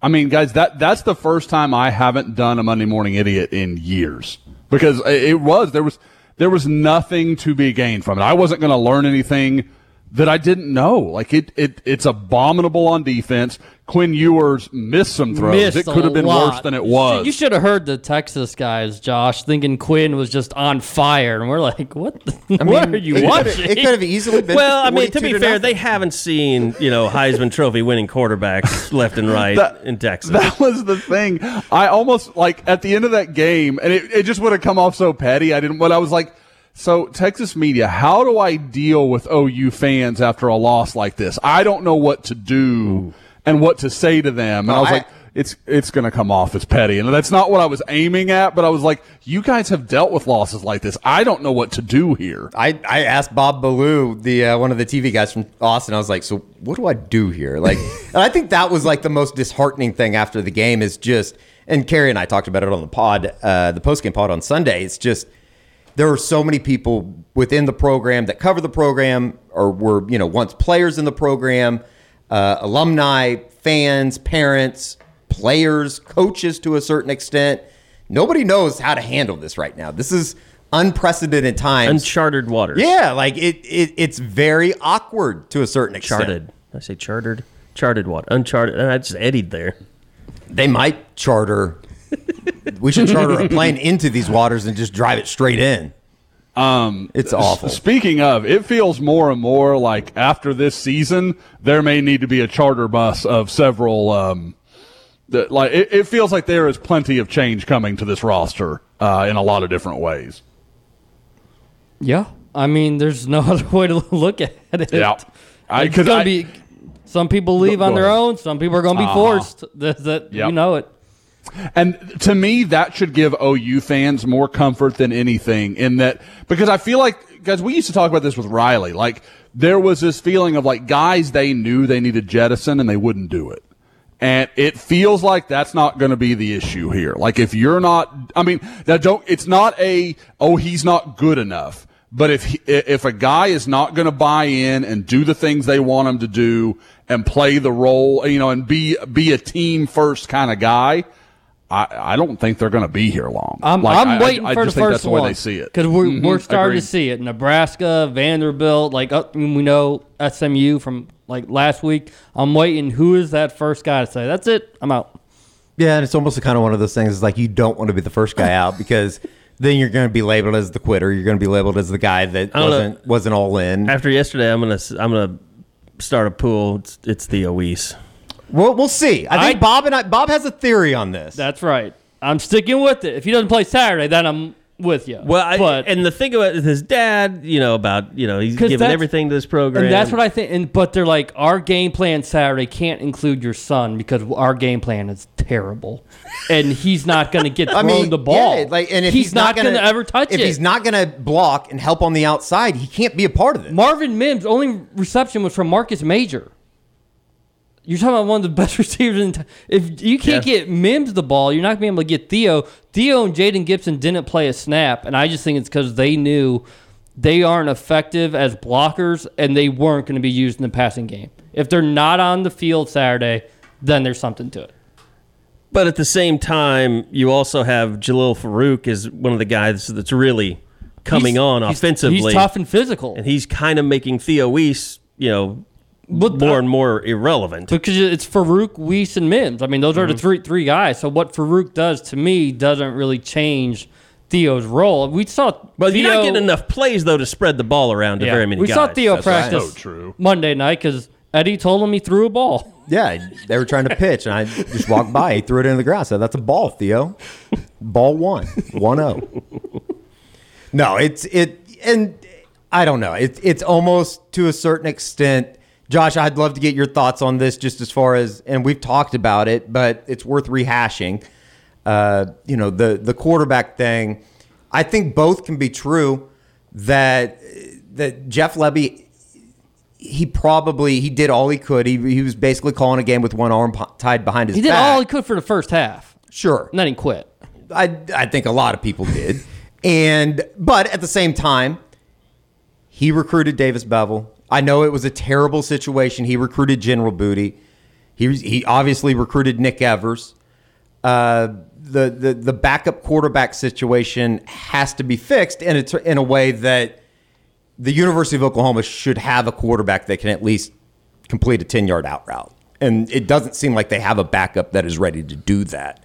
Speaker 5: I mean, guys, that that's the first time I haven't done a Monday morning idiot in years because it it was there was there was nothing to be gained from it. I wasn't going to learn anything that I didn't know. Like it, it it's abominable on defense. Quinn Ewers missed some throws.
Speaker 4: Missed
Speaker 5: it could have been
Speaker 4: lot.
Speaker 5: worse than it was.
Speaker 4: You should have heard the Texas guys, Josh, thinking Quinn was just on fire, and we're like, "What? The, what are you
Speaker 3: it
Speaker 4: watching?"
Speaker 3: Could have, it could have easily been.
Speaker 2: well, I mean, to
Speaker 3: 42
Speaker 2: be fair,
Speaker 3: nothing.
Speaker 2: they haven't seen you know Heisman Trophy winning quarterbacks left and right
Speaker 5: That-
Speaker 2: in Texas.
Speaker 5: That was the thing. I almost like at the end of that game, and it, it just would have come off so petty. I didn't. But I was like, so Texas media, how do I deal with OU fans after a loss like this? I don't know what to do and what to say to them. And I was
Speaker 3: I-
Speaker 5: like. It's it's going to come off as petty, and that's not what I was aiming at. But I was like, you guys have dealt with losses like this. I don't know what to do here.
Speaker 3: I, I asked Bob Ballou, the uh, one of the TV guys from Austin. I was like, "So what do I do here?" Like, and I think that was like the most disheartening thing after the game is just. And Carrie and I talked about it on the pod, uh, the postgame pod on Sunday. It's just there are so many people within the program that cover the program or were you know once players in the program, uh, alumni, fans, parents, players, coaches to a certain extent. Nobody knows how to handle this right now. This is unprecedented times.
Speaker 2: Uncharted waters.
Speaker 3: Yeah, like it, it it's very awkward to a certain extent.
Speaker 2: charted. I say chartered. Charted what? Uncharted. I just eddied there.
Speaker 3: They might charter. we should charter a plane into these waters and just drive it straight in. Um, it's awful.
Speaker 5: Speaking of, it feels more and more like after this season, there may need to be a charter bus of several. Um, that, like it, it feels like there is plenty of change coming to this roster uh, in a lot of different ways.
Speaker 4: yeah, I mean, there's no other way to look at it.
Speaker 5: Yeah. I-
Speaker 4: it's
Speaker 5: 'cause
Speaker 4: gonna
Speaker 5: I-
Speaker 4: be. Some people leave
Speaker 5: Go-
Speaker 4: on their
Speaker 5: ahead.
Speaker 4: own. Some people are going to be
Speaker 5: Uh-huh.
Speaker 4: forced. That, that
Speaker 5: Yep.
Speaker 4: you know it.
Speaker 5: And to me, that should give OU fans more comfort than anything in that, because I feel like, guys, we used to talk about this with Riley. Like, there was this feeling of like guys they knew they needed jettison and they wouldn't do it. And it feels like that's not going to be the issue here. Like, if you're not, I mean, that don't, it's not a, oh, he's not good enough. But if he, if a guy is not going to buy in and do the things they want him to do and play the role, you know, and be be a team first kind of guy, I, I don't think they're going to be here long.
Speaker 4: I'm,
Speaker 5: Like,
Speaker 4: I'm
Speaker 5: I-
Speaker 4: waiting
Speaker 5: I, I
Speaker 4: for
Speaker 5: just
Speaker 4: the
Speaker 5: think
Speaker 4: first
Speaker 5: that's the
Speaker 4: one
Speaker 5: way they see it
Speaker 4: because we're,
Speaker 5: Mhm,
Speaker 4: we're starting
Speaker 5: agreed.
Speaker 4: to see it. Nebraska, Vanderbilt, like uh, we know SMU from like last week. I'm waiting. Who is that first guy to say that's it? I'm out.
Speaker 3: Yeah, and it's almost kind of one of those things. Is like you don't want to be the first guy out because then you're going to be labeled as the quitter. You're going to be labeled as the guy that
Speaker 2: I don't know.
Speaker 3: wasn't wasn't all in.
Speaker 2: After yesterday, I'm gonna s- I'm gonna start a pool. It's, it's Theo Wease.
Speaker 3: We'll, we'll see. I think
Speaker 4: I-
Speaker 3: Bob and I, Bob has a theory on this.
Speaker 4: That's right. I'm sticking with it. If he doesn't play Saturday, then I'm with you.
Speaker 2: Well, I,
Speaker 4: but
Speaker 2: and the thing about his dad, you know, about you know, he's
Speaker 4: 'Cause
Speaker 2: giving
Speaker 4: that's-
Speaker 2: everything to this program,
Speaker 4: and that's what I think. And but they're like, our game plan Saturday can't include your son because our game plan is terrible, and he's not going to get
Speaker 3: I
Speaker 4: thrown
Speaker 3: mean,
Speaker 4: the ball.
Speaker 3: yeah, like, and if
Speaker 4: he's,
Speaker 3: he's,
Speaker 4: not
Speaker 3: gonna,
Speaker 4: going to ever touch it.
Speaker 3: if
Speaker 4: it.
Speaker 3: he's not going to block and help on the outside, he can't be a part of it.
Speaker 4: Marvin Mims' only reception was from Marcus Major. You're talking about one of the best receivers in. T- if you can't
Speaker 2: Yeah.
Speaker 4: get Mims the ball, you're not gonna be able to get Theo. Theo and Jayden Gibson didn't play a snap, and I just think it's because they knew they aren't effective as blockers, and they weren't going to be used in the passing game. If they're not on the field Saturday, then there's something to it.
Speaker 2: But at the same time, you also have Jalil Farooq is one of the guys that's really coming
Speaker 4: He's-
Speaker 2: on
Speaker 4: he's-
Speaker 2: offensively.
Speaker 4: He's tough and physical.
Speaker 2: and he's kind of making Theo Wease, you know,
Speaker 4: But
Speaker 2: more
Speaker 4: the-
Speaker 2: and more irrelevant.
Speaker 4: because it's Farooq, Wease, and Mims. I mean, those are
Speaker 2: Mm-hmm.
Speaker 4: the three three guys. So what Farooq does to me doesn't really change Theo's role. We saw,
Speaker 2: But
Speaker 4: Theo,
Speaker 2: you're not getting enough plays though to spread the ball around to
Speaker 4: yeah,
Speaker 2: very many
Speaker 4: we
Speaker 2: guys.
Speaker 4: saw Theo
Speaker 2: That's right.
Speaker 4: practice
Speaker 5: So true.
Speaker 4: Monday night because Eddie told him he threw a ball.
Speaker 3: Yeah, they were trying to pitch, and I just walked by. He threw it into the grass. Said, "That's a ball, Theo. Ball one, one zero." No, it's it, and I don't know. It's it's almost to a certain extent. Josh, I'd love to get your thoughts on this, just as far as, and we've talked about it, but it's worth rehashing. Uh, you know, the the quarterback thing. I think both can be true. That that Jeff Lebby he probably he did all he could. He, he was basically calling a game with one arm tied behind his
Speaker 4: He did
Speaker 3: back.
Speaker 4: all he could for the first half,
Speaker 3: sure,
Speaker 4: and then he quit.
Speaker 3: I I think a lot of people did, and but at the same time, he recruited Davis Beville. I know it was a terrible situation. He recruited General Booty. He he obviously recruited Nick Evers. Uh, the, the the backup quarterback situation has to be fixed, and it's in a way that the University of Oklahoma should have a quarterback that can at least complete a 10 yard out route. And it doesn't seem like they have a backup that is ready to do that.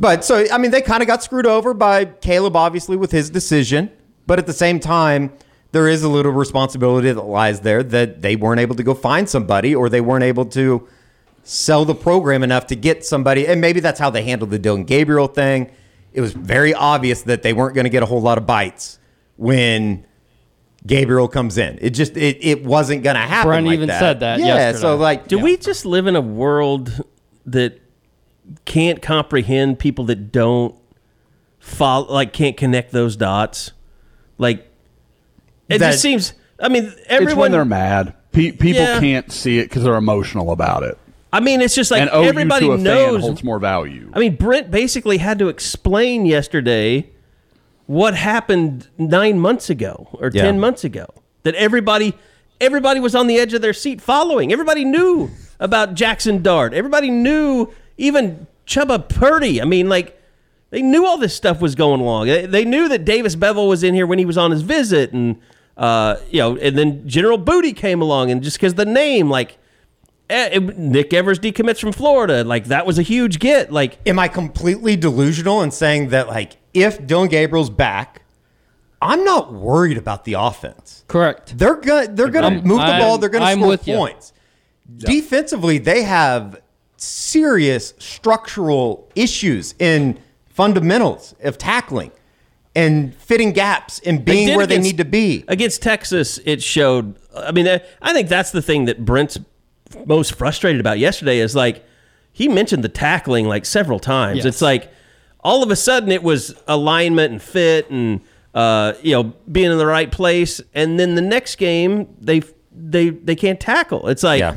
Speaker 3: But so, I mean, they kind of got screwed over by Caleb, obviously, with his decision. But at the same time, there is a little responsibility that lies there that they weren't able to go find somebody or they weren't able to sell the program enough to get somebody. And maybe that's how they handled the Dillon Gabriel thing. It was very obvious that they weren't going to get a whole lot of bites when Gabriel comes in. It just it, it wasn't going to happen.
Speaker 4: Brent
Speaker 3: like
Speaker 4: even
Speaker 3: that.
Speaker 4: said that
Speaker 3: Yeah.
Speaker 4: yesterday.
Speaker 3: So like,
Speaker 2: Do we just live in a world that can't comprehend people that don't follow, like can't connect those dots? Like it
Speaker 3: That-
Speaker 2: just seems. I mean,
Speaker 5: It's
Speaker 2: everyone.
Speaker 5: when they're mad. Pe- people
Speaker 2: Yeah.
Speaker 5: can't see it because they're emotional about it.
Speaker 2: I mean, it's just like
Speaker 5: and
Speaker 2: everybody
Speaker 5: to a fan
Speaker 2: knows.
Speaker 5: holds more value.
Speaker 2: I mean, Brent basically had to explain yesterday what happened nine months ago or
Speaker 3: Yeah.
Speaker 2: ten months ago. That everybody, everybody was on the edge of their seat following. Everybody knew about Jackson Dart. Everybody knew even Chuba Purdy. I mean, like they knew all this stuff was going along. They, they knew that Davis Beville was in here when he was on his visit, and uh, you know, and then General Booty came along, and just because the name, like. eh, it- Nick Evers decommits from Florida. Like that was a huge get. Like
Speaker 3: am I completely delusional in saying that like if Dillon Gabriel's back, I'm not worried about the offense.
Speaker 4: Correct.
Speaker 3: They're gonna they're gonna
Speaker 4: I'm-
Speaker 3: move the
Speaker 4: I'm-
Speaker 3: ball. They're gonna
Speaker 4: I'm
Speaker 3: score
Speaker 4: with you.
Speaker 3: points. Defensively, they have serious structural issues in fundamentals of tackling and fitting gaps and being
Speaker 2: did
Speaker 3: where they need to be.
Speaker 2: against Texas. It showed. I mean, I I think that's the thing that Brent's most frustrated about yesterday is like he mentioned the tackling like several times.
Speaker 4: Yes.
Speaker 2: It's like all of a sudden it was alignment and fit and uh, you know being in the right place, and then the next game they they they can't tackle. It's like.
Speaker 3: Yeah.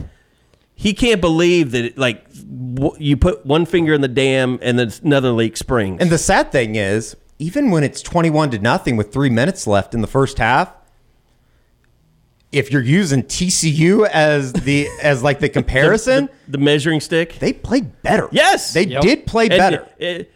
Speaker 2: He can't believe that, it, like, w- you put one finger in the dam and then another leak springs.
Speaker 3: And the sad thing is, even when it's 21 to nothing with three minutes left in the first half, if you're using TCU as the as like the comparison,
Speaker 2: the measuring stick.
Speaker 3: they played better.
Speaker 2: Yes.
Speaker 3: they
Speaker 4: Yep.
Speaker 3: did play
Speaker 2: And
Speaker 3: better.
Speaker 2: it-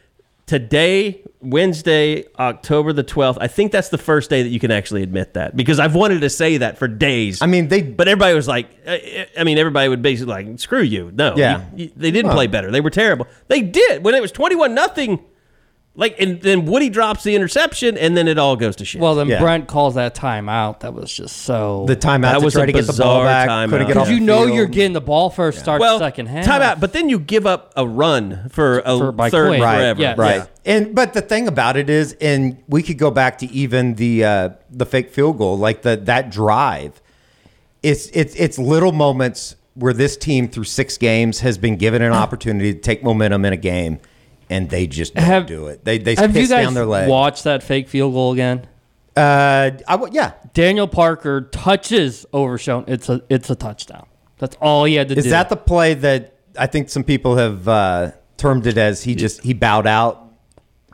Speaker 2: today, Wednesday, October the 12th, I think that's the first day that you can actually admit that because I've wanted to say that for days.
Speaker 3: I mean, they-
Speaker 2: But everybody was like, uh, I mean, everybody would basically like, screw you. No.
Speaker 3: Yeah.
Speaker 2: you- you- they didn't
Speaker 3: Huh.
Speaker 2: play better. They were terrible. They did. When it was 21 nothing, like, and then Woodi drops the interception and then it all goes to shit.
Speaker 4: Well, then
Speaker 3: Yeah.
Speaker 4: Brent calls that timeout. That was just so.
Speaker 3: the timeout
Speaker 2: That
Speaker 3: to
Speaker 2: was
Speaker 3: try
Speaker 2: a
Speaker 3: to get the ball
Speaker 2: bizarre
Speaker 3: back,
Speaker 2: timeout.
Speaker 3: couldn't get off
Speaker 4: Because you
Speaker 3: the
Speaker 4: know
Speaker 3: field.
Speaker 4: you're getting the ball first start
Speaker 2: well,
Speaker 4: second half.
Speaker 2: timeout. But then you give up a run for a
Speaker 4: For- by
Speaker 2: third
Speaker 4: Quinn.
Speaker 3: right,
Speaker 2: forever.
Speaker 4: Yeah.
Speaker 3: right. And but the thing about it is, and we could go back to even the uh, the fake field goal, like the that drive. It's it's it's little moments where this team through six games has been given an opportunity to take momentum in a game, and they just don't
Speaker 4: Have-
Speaker 3: do it. They they
Speaker 4: Have
Speaker 3: piss
Speaker 4: you guys
Speaker 3: down their leg.
Speaker 4: watched that fake field goal again?
Speaker 3: Uh, I w- yeah.
Speaker 4: Daniel Parker touches Overshown. It's a it's a touchdown. That's all he had to
Speaker 3: Is
Speaker 4: do.
Speaker 3: Is that the play that I think some people have uh, termed it as he just he bowed out?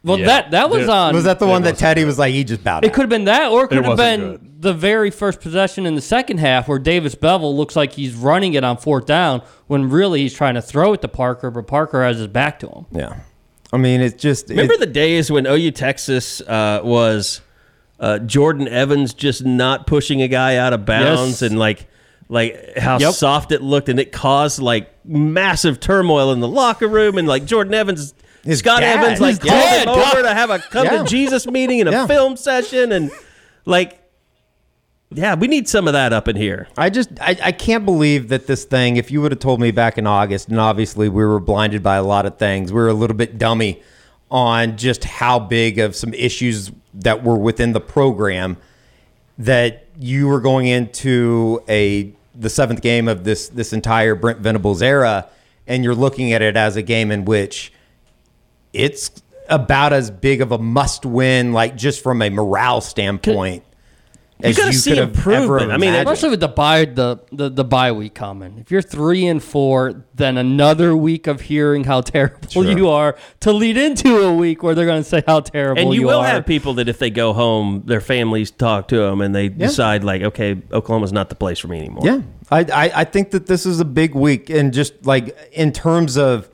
Speaker 4: well,
Speaker 5: Yeah.
Speaker 4: that that was
Speaker 5: Yeah.
Speaker 4: on.
Speaker 3: Was that the one that
Speaker 5: wasn't
Speaker 3: Teddy was like he just bowed out.
Speaker 4: It
Speaker 3: out?
Speaker 4: could have been that, or it could have been
Speaker 5: good.
Speaker 4: the very first possession in the second half where Davis Beville looks like he's running it on fourth down when really he's trying to throw it to Parker, but Parker has his back to him.
Speaker 3: Yeah. I mean, it's just
Speaker 2: Remember
Speaker 3: it-
Speaker 2: the days when OU Texas uh, was uh, Jordan Evans just not pushing a guy out of bounds
Speaker 4: Yes.
Speaker 2: and like like how
Speaker 4: Yep.
Speaker 2: soft it looked, and it caused like massive turmoil in the locker room, and like Jordan Evans.
Speaker 3: His
Speaker 2: Scott
Speaker 3: dad.
Speaker 2: Evans like
Speaker 3: His
Speaker 2: called
Speaker 3: dad.
Speaker 2: him over to have a come
Speaker 3: Yeah.
Speaker 2: to Jesus meeting and a
Speaker 3: Yeah.
Speaker 2: film session, and like, yeah, we need some of that up in here.
Speaker 3: I just I, I can't believe that this thing. If you would have told me back in August, and obviously we were blinded by a lot of things, we were a little bit dummy on just how big of some issues that were within the program. That you were going into a the seventh game of this this entire Brent Venables era, and you're looking at it as a game in which it's about as big of a must win, like just from a morale standpoint. As
Speaker 2: gotta see
Speaker 3: could have
Speaker 2: improvement. I mean,
Speaker 3: imagined.
Speaker 4: Especially with the bye the, the the bye week coming. If you're three and four, then another week of hearing how terrible you are to lead into a week where they're going to say how terrible you are.
Speaker 2: And you,
Speaker 4: you
Speaker 2: will
Speaker 4: are.
Speaker 2: have people that if they go home, their families talk to them and they decide like, okay, Oklahoma's not the place for me anymore.
Speaker 3: Yeah, I, I I think that this is a big week, and just like in terms of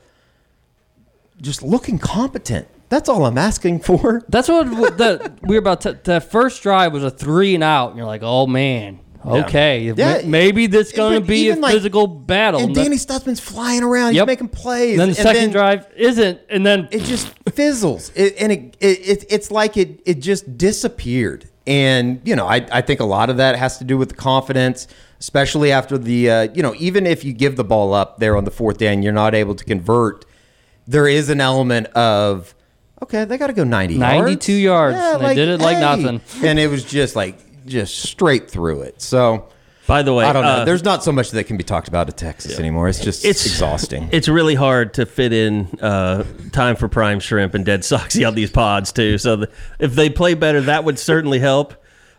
Speaker 3: just looking competent. That's all I'm asking for.
Speaker 4: That's what the we were about. To, the first drive was a three and out, and you're like, oh man, okay,
Speaker 3: Yeah.
Speaker 4: ma- maybe this going to
Speaker 3: But
Speaker 4: be a
Speaker 3: even, like-
Speaker 4: physical battle.
Speaker 3: And Danny Stutsman's flying around.
Speaker 4: Yep.
Speaker 3: He's making plays.
Speaker 4: then the
Speaker 3: and
Speaker 4: second drive isn't, and then
Speaker 3: it just fizzles. It, and it, it, it it's like it it just disappeared. And you know, I I think a lot of that has to do with the confidence, especially after the uh, you know, even if you give the ball up there on the fourth down, you're not able to convert. There is an element of okay, they got to go 90
Speaker 4: 92 yards. Yeah, They did it like nothing.
Speaker 3: And it was just like just straight through it. So
Speaker 2: By the way,
Speaker 3: I don't know.
Speaker 2: uh,
Speaker 3: There's not so much that can be talked about at Texas anymore. It's just
Speaker 2: it's
Speaker 3: exhausting.
Speaker 2: It's really hard to fit in uh, time for prime shrimp and dead soxy on these pods too. So the, if they play better, that would certainly help.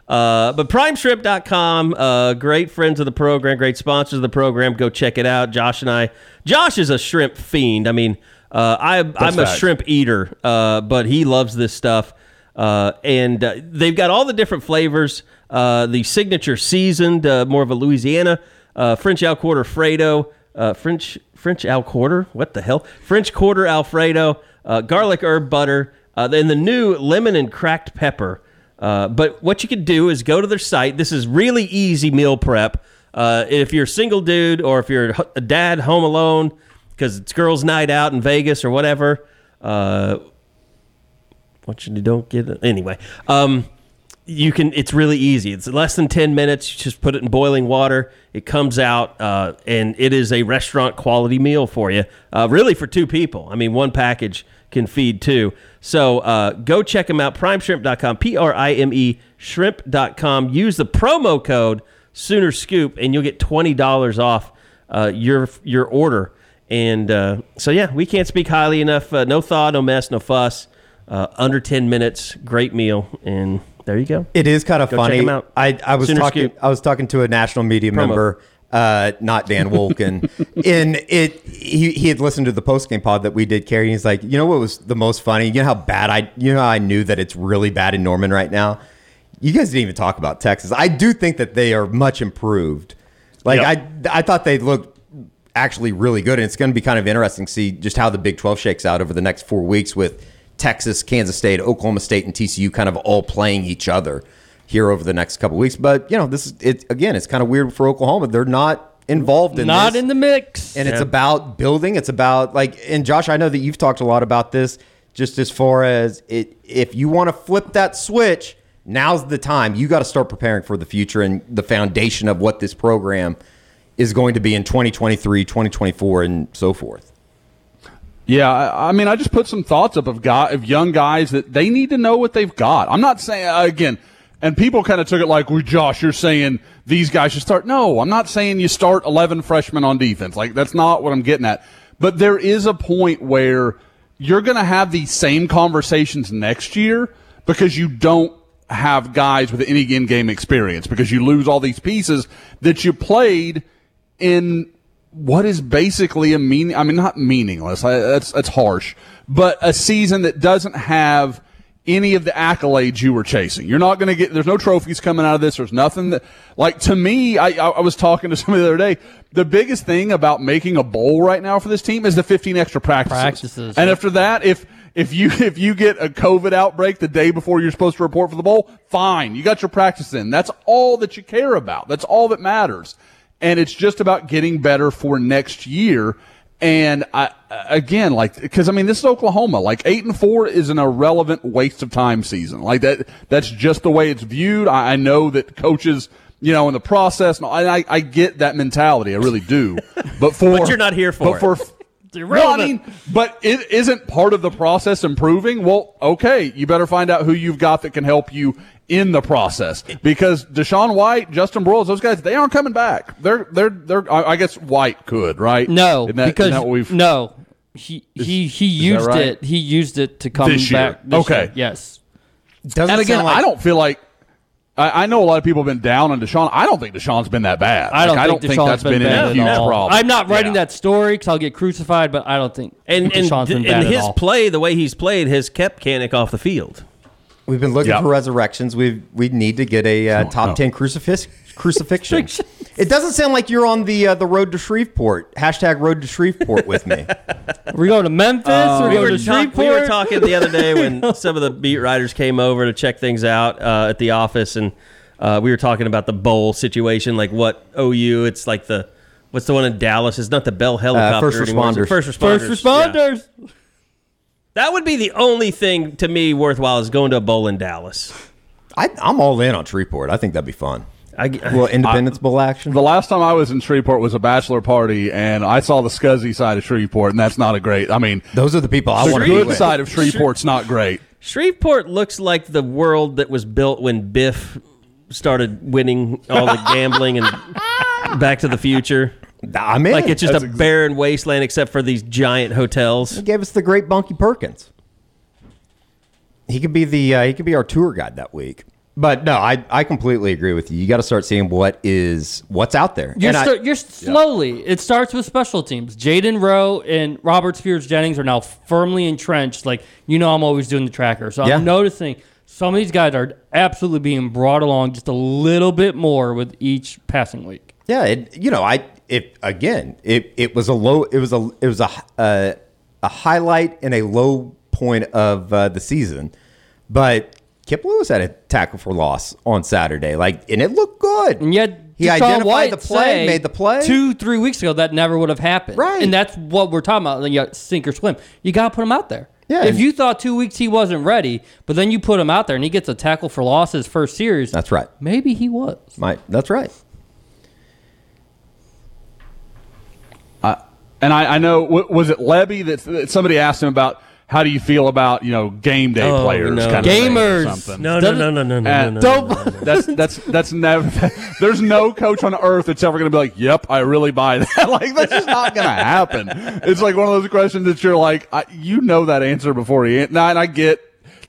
Speaker 2: Uh, but primeshrimp.com, uh, great friends of the program, great sponsors of the program. Go check it out. Josh and I, Josh is a shrimp fiend. I mean, uh, I, I'm a
Speaker 5: facts.
Speaker 2: shrimp eater, uh, but he loves this stuff. Uh, and uh, they've got all the different flavors. Uh, the signature seasoned, uh, more of a Louisiana, uh, French al quarter Fredo, uh, French French al quarter. What the hell? French quarter Alfredo, uh, garlic herb butter, uh, then the new lemon and cracked pepper. Uh, but what you can do is go to their site. This is really easy meal prep. Uh, if you're a single dude or if you're a dad home alone because it's girls' night out in Vegas or whatever. Uh, what you don't get it anyway. Um, you can. It's really easy. It's less than ten minutes. You just put it in boiling water. It comes out, uh, and it is a restaurant quality meal for you. Uh, really for two people. I mean, one package can feed two. So uh, go check them out. Primeshrimp.com. P R I M E shrimp.com. Use the promo code Sooner Scoop, and you'll get twenty dollars off uh, your your order. And uh, so yeah, we can't speak highly enough. Uh, no thaw, no mess, no fuss. Uh, under ten minutes, great meal, and there you go.
Speaker 3: It is kind of
Speaker 2: Go
Speaker 3: funny.
Speaker 2: check 'em out.
Speaker 3: I, I was
Speaker 2: Sooner
Speaker 3: talking.
Speaker 2: Scoop.
Speaker 3: I was talking to a national media member, uh, not Dan Wolken, and it. He, he had listened to the post game pod that we did. Carry. He's like, you know what was the most funny? You know how bad I. You know how I knew that it's really bad in Norman right now. You guys didn't even talk about Texas. I do think that they are much improved. Like
Speaker 2: Yep.
Speaker 3: I, I thought they looked actually really good, and it's going to be kind of interesting to see just how the Big Twelve shakes out over the next four weeks with Texas, Kansas State, Oklahoma State, and TCU kind of all playing each other here over the next couple weeks. But you know, this is it again. It's kind of weird for Oklahoma. They're not involved in this,
Speaker 4: not
Speaker 3: this.
Speaker 4: in the mix.
Speaker 3: and it's about building. It's about like, and Josh, I know that you've talked a lot about this. Just as far as it, if you want to flip that switch, now's the time. You got to start preparing for the future and the foundation of what this program is going to be in 2023, 2024, and so forth.
Speaker 5: Yeah, I, mean, I just put some thoughts up of guy of young guys that they need to know what they've got. I'm not saying uh, again, and people kind of took it like, "Well, Josh, you're saying these guys should start." No, I'm not saying you start 11 freshmen on defense. Like that's not what I'm getting at. But there is a point where you're going to have these same conversations next year because you don't have guys with any in-game experience because you lose all these pieces that you played in what is basically a mean I mean not meaningless I, that's that's harsh but a season that doesn't have any of the accolades you were chasing you're not going to get there's no trophies coming out of this there's nothing that like to me I, I was talking to somebody the other day the biggest thing about making a bowl right now for this team is the 15 extra practices,
Speaker 4: Practices,
Speaker 5: and after that if if you if you get a COVID outbreak the day before you're supposed to report for the bowl, fine. You got your practice in. That's all that you care about. That's all that matters. And it's just about getting better for next year. And I, again, like, because I mean, this is Oklahoma. Like, eight and four is an irrelevant waste of time season. Like that, that's just the way it's viewed. I, I know that coaches, you know, in the process, and I, I get that mentality. I really do. But for,
Speaker 2: But you're not here for
Speaker 5: but
Speaker 2: it.
Speaker 5: for no, I mean, but it isn't part of the process improving. Well, okay, you better find out who you've got that can help you in the process because DaShaun White, Justin Broiles, those guys, they aren't coming back. They're they're they're. I I guess White could, right?
Speaker 4: No,
Speaker 5: that-
Speaker 4: because
Speaker 5: that we've
Speaker 4: no, he he he
Speaker 5: is that
Speaker 4: used
Speaker 5: right?
Speaker 4: it. He used it to come
Speaker 5: This year.
Speaker 4: back. this
Speaker 5: Okay.
Speaker 4: year. Yes.
Speaker 3: Doesn't
Speaker 5: and again,
Speaker 3: like-
Speaker 5: I don't feel like. I, I know a lot of people have been down on DaShaun. I don't think DaShaun's been that bad.
Speaker 4: I don't,
Speaker 5: Like, I
Speaker 4: think,
Speaker 5: don't think
Speaker 4: DaShaun's
Speaker 5: that's been,
Speaker 4: bad
Speaker 5: a huge problem.
Speaker 4: I'm not writing
Speaker 5: Yeah.
Speaker 4: that story because I'll get crucified, but I don't think
Speaker 2: And and,
Speaker 4: DaShaun's been
Speaker 2: and
Speaker 4: bad
Speaker 2: his
Speaker 4: all.
Speaker 2: play, the way he's played, has kept Kanak off the field.
Speaker 3: We've been looking
Speaker 5: Yep.
Speaker 3: for resurrections. We we need to get a uh, top
Speaker 5: no.
Speaker 3: ten crucifix crucifixion. it doesn't sound like you're on the uh, the road to Shreveport. Hashtag road to Shreveport with me.
Speaker 4: We're going to Memphis. we're
Speaker 2: we,
Speaker 4: going
Speaker 2: were
Speaker 4: to
Speaker 2: talk-
Speaker 4: Shreveport.
Speaker 2: we were talking the other day when some of the beat writers came over to check things out uh, at the office, and uh, we were talking about the bowl situation, like what OU. It's like the what's the one in Dallas? It's not the Bell helicopter.
Speaker 3: first
Speaker 2: anymore. It's the
Speaker 3: responders.
Speaker 2: First responders.
Speaker 4: First
Speaker 2: Yeah.
Speaker 4: Responders.
Speaker 2: That would be the only thing to me worthwhile is going to a bowl in Dallas.
Speaker 3: I, I'm all in on Shreveport. I think that'd be fun.
Speaker 2: I,
Speaker 3: A little Independence Bowl action.
Speaker 5: The last time I was in Shreveport was a bachelor party, and I saw the scuzzy side of Shreveport, and that's not a great. I mean,
Speaker 3: Those are the people I
Speaker 5: the
Speaker 3: want to be
Speaker 5: good
Speaker 3: with.
Speaker 5: side of Shreveport's not great.
Speaker 2: Shreveport looks like the world that was built when Biff started winning all the gambling and Back to the Future.
Speaker 3: I'm in.
Speaker 2: Like it's just
Speaker 5: That's
Speaker 2: a
Speaker 5: ex-
Speaker 2: barren wasteland except for these giant hotels.
Speaker 3: He gave us the great Bunky Perkins. He could be the uh, he could be our tour guide that week. But no, I, I completely agree with you. You got to start seeing what is what's out there.
Speaker 4: You're,
Speaker 3: And I-
Speaker 4: start, you're slowly. It starts with special teams. Jaden Rowe and Robert Spears Jennings are now firmly entrenched. Like you know, I'm always doing the tracker, so
Speaker 3: Yeah.
Speaker 4: I'm noticing some of these guys are absolutely being brought along just a little bit more with each passing week.
Speaker 3: Yeah, it, you know, I it again, it it was a low, it was a it was a uh, a highlight and a low point of uh, the season, but Kip Lewis had a tackle for loss on Saturday, like, and it looked good.
Speaker 4: And yet
Speaker 3: he identified
Speaker 4: White
Speaker 3: the play, made the play.
Speaker 4: two, three weeks ago. That never would have happened,
Speaker 3: Right.
Speaker 4: And that's what we're talking about. You sink or swim. You got to put him out there.
Speaker 3: Yeah,
Speaker 4: If you thought two weeks he wasn't ready, but then you put him out there and he gets a tackle for loss his first series,
Speaker 3: That's right.
Speaker 4: maybe he was.
Speaker 3: My, that's right.
Speaker 5: And I, I know, was it Lebby that, that somebody asked him about how do you feel about you know game day
Speaker 2: Oh,
Speaker 5: players,
Speaker 2: no.
Speaker 5: kind of thing or
Speaker 4: Gamers.
Speaker 5: something.
Speaker 2: No, no, no, no, no, no,
Speaker 5: And
Speaker 2: no, no,
Speaker 4: don't-
Speaker 2: no, no, no.
Speaker 5: That's that's that's never. There's no coach on earth that's ever going to be like, "Yep, I really buy that." like that's just not going to happen. It's like one of those questions that you're like, I, you know that answer before he. Now, and I get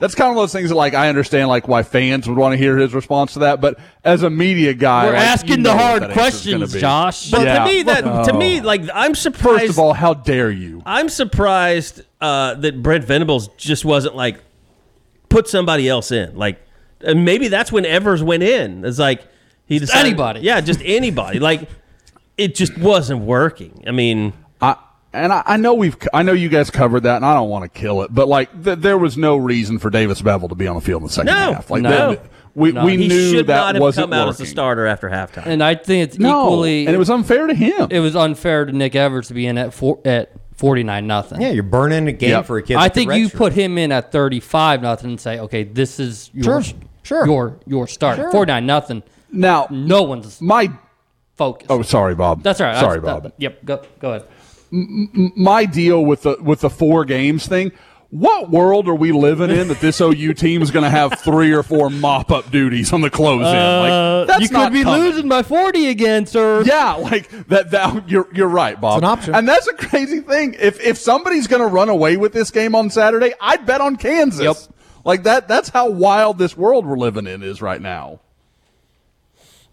Speaker 5: that's kind of one of those things that like I understand like why fans would want to hear his response to that, but as a media guy,
Speaker 4: We're
Speaker 5: like, you
Speaker 4: asking
Speaker 5: know
Speaker 4: the hard
Speaker 5: that answer's gonna
Speaker 4: questions. Josh.
Speaker 2: But
Speaker 5: Yeah.
Speaker 2: to me, that to me, like I'm surprised.
Speaker 5: First of all, how dare you?
Speaker 2: I'm surprised uh, that Brent Venables just wasn't like put somebody else in. Like, and maybe that's when Evers went in. It's like he decided,
Speaker 4: anybody.
Speaker 2: Yeah, just anybody. like, it just wasn't working. I mean,
Speaker 5: I and I, I know we've I know you guys covered that, and I don't want to kill it, but like th- there was no reason for Davis Beville to be on the field in the second
Speaker 2: No.
Speaker 5: half. Like
Speaker 4: No.
Speaker 5: that- we
Speaker 4: No.
Speaker 5: we
Speaker 2: he
Speaker 5: knew
Speaker 2: should
Speaker 5: that
Speaker 2: not have
Speaker 5: wasn't
Speaker 2: come out as
Speaker 5: a
Speaker 2: starter after halftime.
Speaker 4: And I think it's
Speaker 5: No,
Speaker 4: equally
Speaker 5: and it was unfair to him.
Speaker 4: it was unfair to Nick Evers to be in at four, at forty nine nothing.
Speaker 3: Yeah, you're burning a game
Speaker 5: Yep.
Speaker 3: for a kid.
Speaker 4: I think you
Speaker 3: shirt.
Speaker 4: put him in at thirty five nothing and say, okay, this is your
Speaker 3: Sure, sure.
Speaker 4: your your start.
Speaker 3: Sure.
Speaker 4: Forty nine nothing.
Speaker 5: now,
Speaker 4: No one's
Speaker 5: my
Speaker 4: focus.
Speaker 5: oh, sorry, Bob.
Speaker 4: That's all right.
Speaker 5: Sorry,
Speaker 4: That's-
Speaker 5: Bob.
Speaker 4: that- yep. Go go ahead.
Speaker 5: My deal with the with the four games thing. What world are we living in that this OU team is going to have three or four mop up duties on the close in? Like that's
Speaker 4: Uh, you could
Speaker 5: not
Speaker 4: be
Speaker 5: coming.
Speaker 4: losing by forty again, sir.
Speaker 5: Yeah, like that. That you're you're right, Bob.
Speaker 3: It's an option.
Speaker 5: and that's a crazy thing. If if somebody's going to run away with this game on Saturday, I'd bet on Kansas.
Speaker 4: Yep.
Speaker 5: Like that. That's how wild this world we're living in is right now.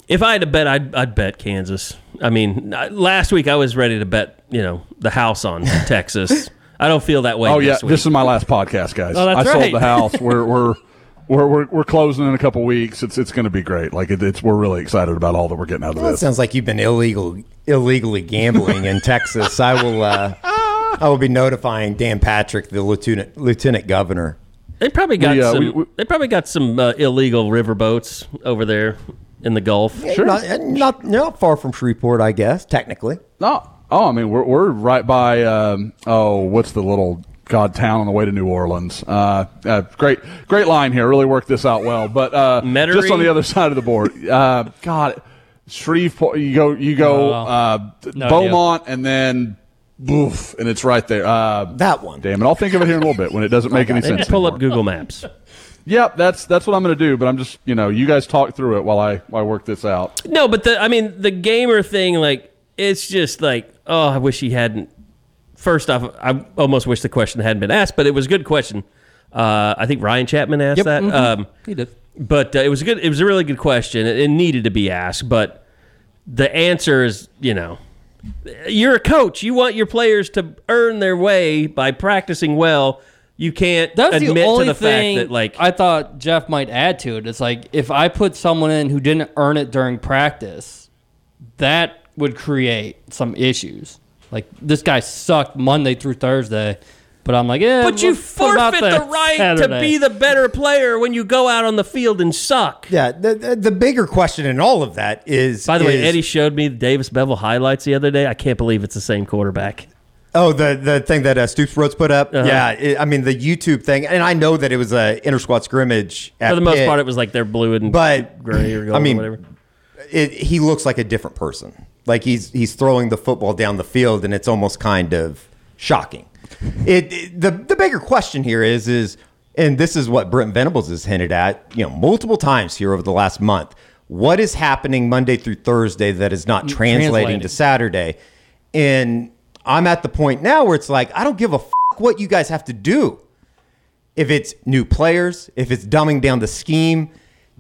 Speaker 2: If I had to bet, I'd, I'd bet Kansas. I mean, last week I was ready to bet, you know, the house on Texas. I don't feel that way.
Speaker 5: Oh yeah,
Speaker 2: this week.
Speaker 5: this is my last podcast, guys.
Speaker 4: Oh, that's
Speaker 5: I sold the house. We're we're. We're, we're, we're closing in a couple weeks. It's it's going to be great. Like it, it's we're really excited about all that we're getting out of
Speaker 3: Well, it
Speaker 5: this.
Speaker 3: sounds like you've been illegal illegally gambling in Texas. I will uh, I will be notifying Dan Patrick, the lieutenant lieutenant governor.
Speaker 2: They probably got
Speaker 5: We, uh,
Speaker 2: some.
Speaker 5: we- we-
Speaker 2: they probably got some uh, illegal riverboats over there. In the Gulf.
Speaker 3: Not, not, not far from Shreveport, I guess, technically.
Speaker 5: No. Oh, I mean, we're, we're right by, um, oh, what's the little god town on the way to New Orleans? Uh, uh, great, great line here. Really worked this out well. But uh, just on the other side of the board, uh, God, Shreveport. You go, you go,
Speaker 4: Oh,
Speaker 5: uh,
Speaker 4: no
Speaker 5: Beaumont, and then boof, and it's right there. Uh,
Speaker 3: That one.
Speaker 5: damn it! I'll think of it here in a little bit when it doesn't make any sense.
Speaker 2: pull
Speaker 5: anymore.
Speaker 2: up Google Maps.
Speaker 5: Yep, that's that's what I'm going to do. But I'm just, you know, you guys talk through it while I while I work this out.
Speaker 2: No, but the I mean the gamer thing, like it's just like oh, I wish he hadn't. First off, I almost wish the question hadn't been asked, but it was a good question. Uh, I think Ryan Chapman asked that. Um,
Speaker 4: He did.
Speaker 2: but uh, it was a good. It was a really good question. It, it needed to be asked, but the answer is, you know, you're a coach. You want your players to earn their way by practicing well. You can't
Speaker 4: That's
Speaker 2: admit
Speaker 4: the only
Speaker 2: to the
Speaker 4: thing
Speaker 2: fact that like
Speaker 4: I thought Jeff might add to it. It's like if I put someone in who didn't earn it during practice, that would create some issues. Like this guy sucked Monday through Thursday, but I'm like, yeah.
Speaker 2: But you
Speaker 4: let's put him out
Speaker 2: forfeit
Speaker 4: there
Speaker 2: the right to be the better player when you go out on the field and suck.
Speaker 3: Yeah, the, the, the bigger question in all of that is.
Speaker 2: By the way, Eddie showed me the Davis Beville highlights the other day. I can't believe it's the same quarterback.
Speaker 3: Oh, the the thing that uh, Stoops Rhodes put up.
Speaker 2: Uh-huh.
Speaker 3: Yeah, it, I mean the YouTube thing, and I know that it was a inter squad scrimmage. At
Speaker 2: For the most
Speaker 3: Pitt,
Speaker 2: part, it was like they're blue and
Speaker 3: but
Speaker 2: gray or gold
Speaker 3: I mean,
Speaker 2: or whatever.
Speaker 3: It, he looks like a different person. Like he's he's throwing the football down the field, and it's almost kind of shocking. It, it- the the bigger question here is is, and this is what Brent Venables has hinted at, you know, multiple times here over the last month. What is happening Monday through Thursday that is not translating,
Speaker 4: translating.
Speaker 3: to Saturday? And I'm at the point now where it's like I don't give a f- what you guys have to do if it's new players, if it's dumbing down the scheme,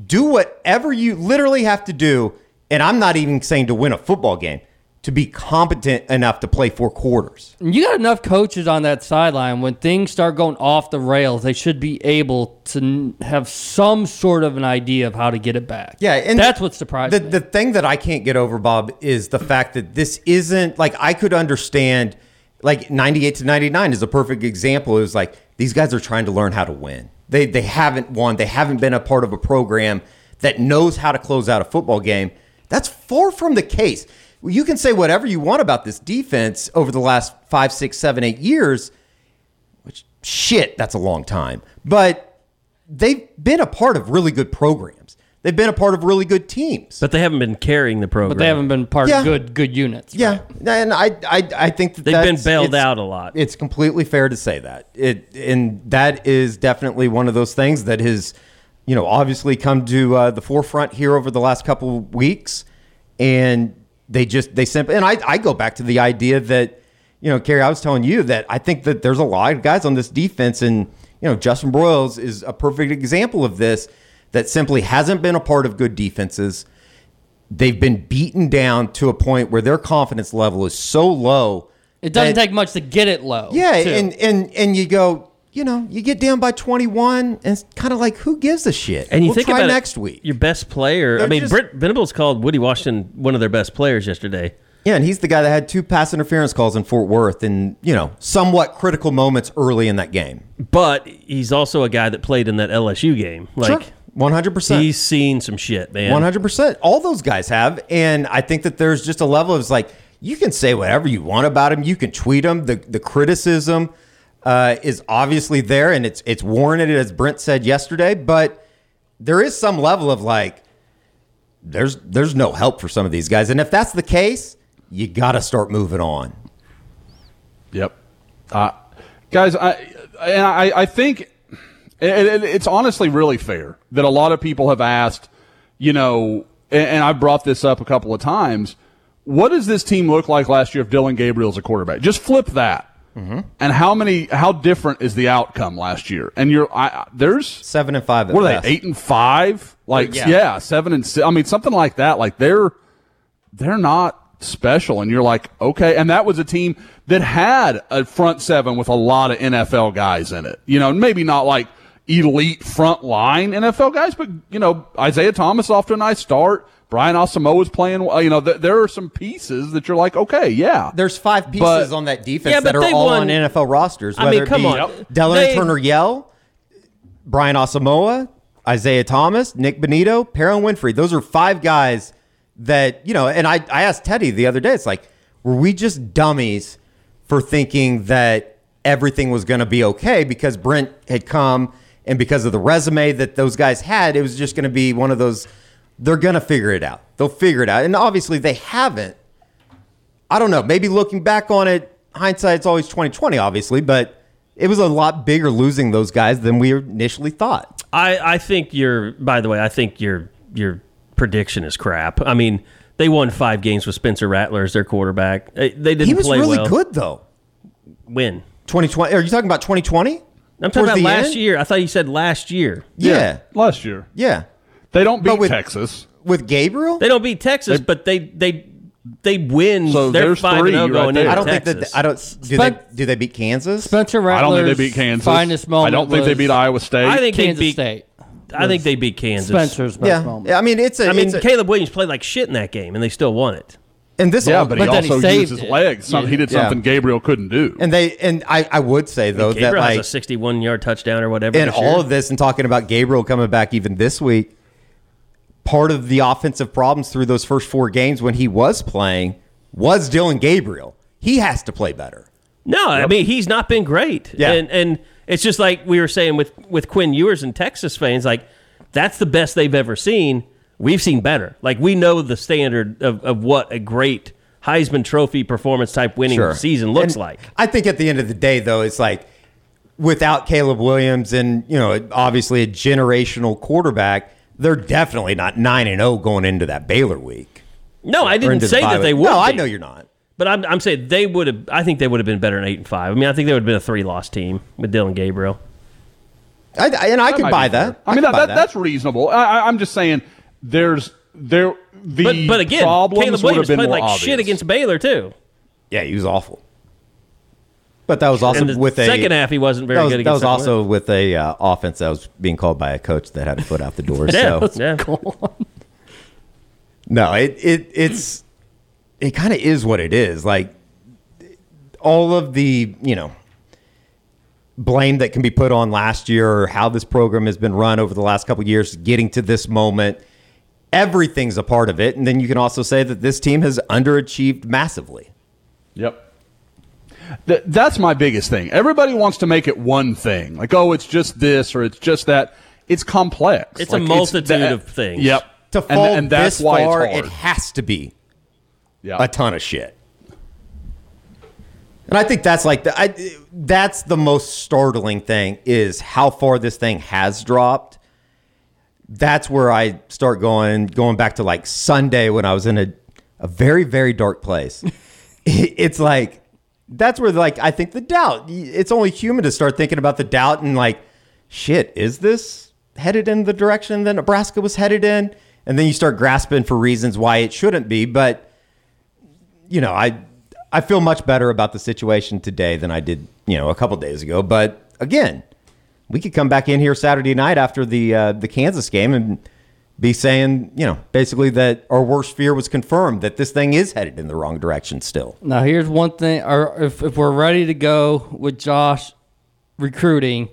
Speaker 3: do whatever you literally have to do. And I'm not even saying to win a football game, to be competent enough to play four quarters.
Speaker 4: You got enough coaches on that sideline. When things start going off the rails, they should be able to have some sort of an idea of how to get it back.
Speaker 3: Yeah, and
Speaker 4: that's what surprised
Speaker 3: the,
Speaker 4: me.
Speaker 3: The thing that I can't get over, Bob, is the fact that this isn't like I could understand. Like 98 to 99 is a perfect example. It was like these guys are trying to learn how to win. They they haven't won. They haven't been a part of a program that knows how to close out a football game. That's far from the case. You can say whatever you want about this defense over the last five, six, seven, eight years. Which shit, that's a long time. But they've been a part of really good programs. They've been a part of really good teams.
Speaker 2: But they haven't been carrying the program.
Speaker 4: but they haven't been part
Speaker 3: Yeah.
Speaker 4: of good good units.
Speaker 3: Yeah, and I, I, I think that
Speaker 2: They've been bailed out a lot.
Speaker 3: It's completely fair to say that. It and that is definitely one of those things that has, you know, obviously come to uh, the forefront here over the last couple of weeks, and they just they simply and I I go back to the idea that, you know, Kerry, I was telling you that I think that there's a lot of guys on this defense, and you know, Justin Broiles is a perfect example of this that simply hasn't been a part of good defenses they've been beaten down to a point where their confidence level is so low.
Speaker 4: It doesn't
Speaker 3: that-
Speaker 4: take much to get it low.
Speaker 3: Yeah,
Speaker 4: too.
Speaker 3: and and and you go, you know, you get down by 21 and it's kind of like who gives a shit?
Speaker 2: And you
Speaker 3: we'll
Speaker 2: think
Speaker 3: try
Speaker 2: about it,
Speaker 3: next week.
Speaker 2: Your best player. I
Speaker 3: They're
Speaker 2: mean,
Speaker 3: just-
Speaker 2: Brent Venables called Woodi Washington one of their best players yesterday.
Speaker 3: Yeah, and he's the guy that had two pass interference calls in Fort Worth and, you know, somewhat critical moments early in that game.
Speaker 2: But he's also a guy that played in that LSU game. Like
Speaker 3: sure. 100%.
Speaker 2: he's seen some shit, man.
Speaker 3: One hundred percent. All those guys have, and I think that there's just a level of it's like you can say whatever you want about him. You can tweet him. The the criticism uh, is obviously there, and it's it's warranted, as Brent said yesterday. But there is some level of like there's there's no help for some of these guys, and if that's the case, you got to start moving on.
Speaker 5: Yep. Uh, guys, I, and I, I think it, it, it's honestly really fair that a lot of people have asked, you know, and, and I brought this up a couple of times. What does this team look like last year if Dillon Gabriel's a quarterback? Just flip that. Mm-hmm. And how many? How different is the outcome last year? And you're I, there's
Speaker 3: Seven and five. At
Speaker 5: what are
Speaker 3: best.
Speaker 5: they? Eight and five? Like
Speaker 3: Yeah.
Speaker 5: yeah. seven and six. I mean something like that. Like they're they're not special, and you're like okay. And that was a team that had a front seven with a lot of NFL guys in it. You know, maybe not like elite front line NFL guys, but you know Isaiah Thomas off to a nice start. Brian Asamoah is playing well. You know, th- there are some pieces that you're like, okay, yeah.
Speaker 3: There's five pieces
Speaker 5: But-
Speaker 3: on that defense
Speaker 2: Yeah, but
Speaker 3: that are
Speaker 2: they
Speaker 3: all
Speaker 2: won-
Speaker 3: on NFL rosters.
Speaker 2: I mean, come
Speaker 3: it be
Speaker 2: on.
Speaker 3: Delarrin
Speaker 2: They-
Speaker 3: Turner Yell, Brian Asamoah, Isaiah Thomas, Nick Bonitto, Perrin Winfrey. Those are five guys that, you know, and I, I asked Teddy the other day, it's like, were we just dummies for thinking that everything was going to be okay because Brent had come and because of the resume that those guys had, it was just going to be one of those, they're going to figure it out. They'll figure it out. And obviously they haven't. I don't know. Maybe looking back on it, hindsight's always 2020, obviously, but it was a lot bigger losing those guys than we initially thought.
Speaker 2: I, I think your by the way, I think your your prediction is crap. I mean, they won five games with Spencer Rattler as their quarterback. They, they didn't
Speaker 3: He was
Speaker 2: play
Speaker 3: really
Speaker 2: well.
Speaker 3: good though.
Speaker 2: When
Speaker 3: 2020. Are you talking about 2020?
Speaker 2: I'm talking
Speaker 3: Towards
Speaker 2: about last
Speaker 3: end?
Speaker 2: year. I thought you said last year.
Speaker 3: Yeah.
Speaker 5: last year.
Speaker 3: Yeah.
Speaker 5: They don't beat
Speaker 3: with-
Speaker 5: Texas.
Speaker 3: With Gabriel?
Speaker 2: They don't beat Texas, but they they they win.
Speaker 5: So
Speaker 2: They're
Speaker 5: there's
Speaker 2: five
Speaker 5: three
Speaker 2: and oh
Speaker 5: right
Speaker 2: going
Speaker 5: there.
Speaker 3: I don't
Speaker 2: Texas.
Speaker 3: think that I don't do
Speaker 4: Spen-
Speaker 3: they do they beat Kansas?
Speaker 4: Spencer
Speaker 5: I don't think they beat Kansas.
Speaker 4: finest moment.
Speaker 5: I don't think they beat Iowa State.
Speaker 2: I think they
Speaker 4: Kansas
Speaker 2: beat.
Speaker 4: State.
Speaker 2: I think they beat Kansas.
Speaker 4: Spencer's best
Speaker 3: Yeah.
Speaker 4: moment.
Speaker 3: yeah, I mean it's a
Speaker 2: I mean,
Speaker 3: a-
Speaker 2: Caleb Williams played like shit in that game, and they still won it.
Speaker 3: and this
Speaker 5: yeah,
Speaker 3: all-
Speaker 5: but he
Speaker 4: But then he
Speaker 5: also
Speaker 4: saved
Speaker 5: used his
Speaker 4: it.
Speaker 5: legs. Some,
Speaker 4: Yeah.
Speaker 5: He did
Speaker 3: Yeah.
Speaker 5: something Gabriel couldn't do.
Speaker 3: and they and I I would say though that
Speaker 2: Gabriel
Speaker 3: like
Speaker 2: has a 61 yard touchdown or whatever.
Speaker 3: and
Speaker 2: this year.
Speaker 3: all of this and talking about Gabriel coming back even this week, part of the offensive problems through those first four games when he was playing was Dillon Gabriel. He has to play better.
Speaker 2: No, I mean he's not been great.
Speaker 3: Yeah.
Speaker 2: and and it's just like we were saying with with Quinn Ewers and Texas fans, like that's the best they've ever seen. We've seen better. Like we know the standard of, of what a great Heisman Trophy performance type winning season looks
Speaker 3: And
Speaker 2: like.
Speaker 3: I think at the end of the day, though, it's like without Caleb Williams and you know obviously a generational quarterback, they're definitely not nine and zero going into that Baylor week.
Speaker 2: No, I didn't
Speaker 3: into the
Speaker 2: say that they would.
Speaker 3: No, I know you're not.
Speaker 2: But I'm, I'm saying they would have. I think they would have been better than eight and five. I mean, I think they would have been a three loss team with Dillon Gabriel.
Speaker 3: I, I- and I can
Speaker 5: might
Speaker 3: buy that.
Speaker 5: I mean, that, that, that's reasonable. I, I, I'm just saying there's there the
Speaker 2: But but again,
Speaker 5: problems
Speaker 2: Caleb
Speaker 5: would
Speaker 2: Williams played like
Speaker 5: obvious.
Speaker 2: shit against Baylor too.
Speaker 3: yeah, he was awful. But that was also
Speaker 2: And the
Speaker 3: with a
Speaker 2: second half, he wasn't very
Speaker 3: that was,
Speaker 2: good
Speaker 3: That was
Speaker 2: against
Speaker 3: also with a uh, offense that was being called by a coach that had a foot out the door.
Speaker 2: Yeah,
Speaker 3: so
Speaker 2: yeah.
Speaker 3: No, it it it's it kind of is what it is. Like all of the you know blame that can be put on last year or how this program has been run over the last couple of years, getting to this moment, everything's a part of it. And then you can also say that this team has underachieved massively.
Speaker 5: Yep. Th- that's my biggest thing. Everybody wants to make it one thing, like oh, it's just this or it's just that. It's complex.
Speaker 2: It's a
Speaker 5: Like,
Speaker 2: multitude
Speaker 5: that-
Speaker 2: of things.
Speaker 5: Yep.
Speaker 3: To fall
Speaker 5: and, that's
Speaker 3: this
Speaker 5: why
Speaker 3: far, it has to be
Speaker 5: yeah.
Speaker 3: a ton of shit. And I think that's like the I, that's the most startling thing is how far this thing has dropped. That's where I start going going back to like Sunday when I was in a a very very dark place. it's like that's where like I think the doubt. It's only human to start thinking about the doubt and like shit, is this headed in the direction that Nebraska was headed in? And then you start grasping for reasons why it shouldn't be, but you know, I I feel much better about the situation today than I did, you know, a couple days ago. But again, we could come back in here Saturday night after the uh, the Kansas game and be saying, you know, basically that our worst fear was confirmed that this thing is headed in the wrong direction still.
Speaker 4: Now here's one thing, or if, if we're ready to go with Josh recruiting,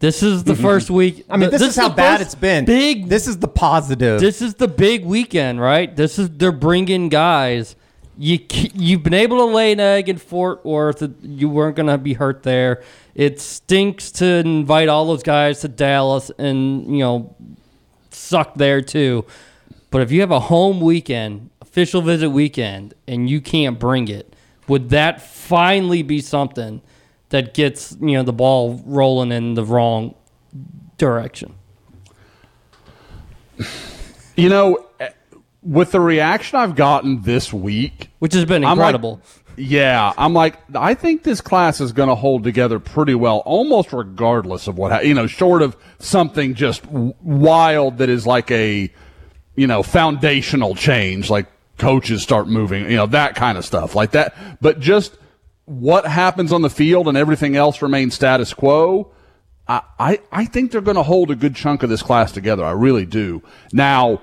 Speaker 4: this is the mm-hmm. first week.
Speaker 3: I mean, this, is how bad it's been.
Speaker 4: Big.
Speaker 3: This is the positive.
Speaker 4: This is the big weekend, right? This is they're bringing guys. You you've been able to lay an egg in Fort Worth. You weren't going to be hurt there. It stinks to invite all those guys to Dallas and you know suck there too. But if you have a home weekend, official visit weekend, and you can't bring it, would that finally be something that gets you know the ball rolling in the wrong direction?
Speaker 5: You know, eh, with the reaction I've gotten this week,
Speaker 4: Which has been incredible.
Speaker 5: Yeah, I'm like, I think this class is going to hold together pretty well, almost regardless of what, ha- you know, short of something just wild that is like a, you know, foundational change, like coaches start moving, you know, that kind of stuff like that. But just what happens on the field and everything else remains status quo. I, I, I think they're going to hold a good chunk of this class together. I really do. Now,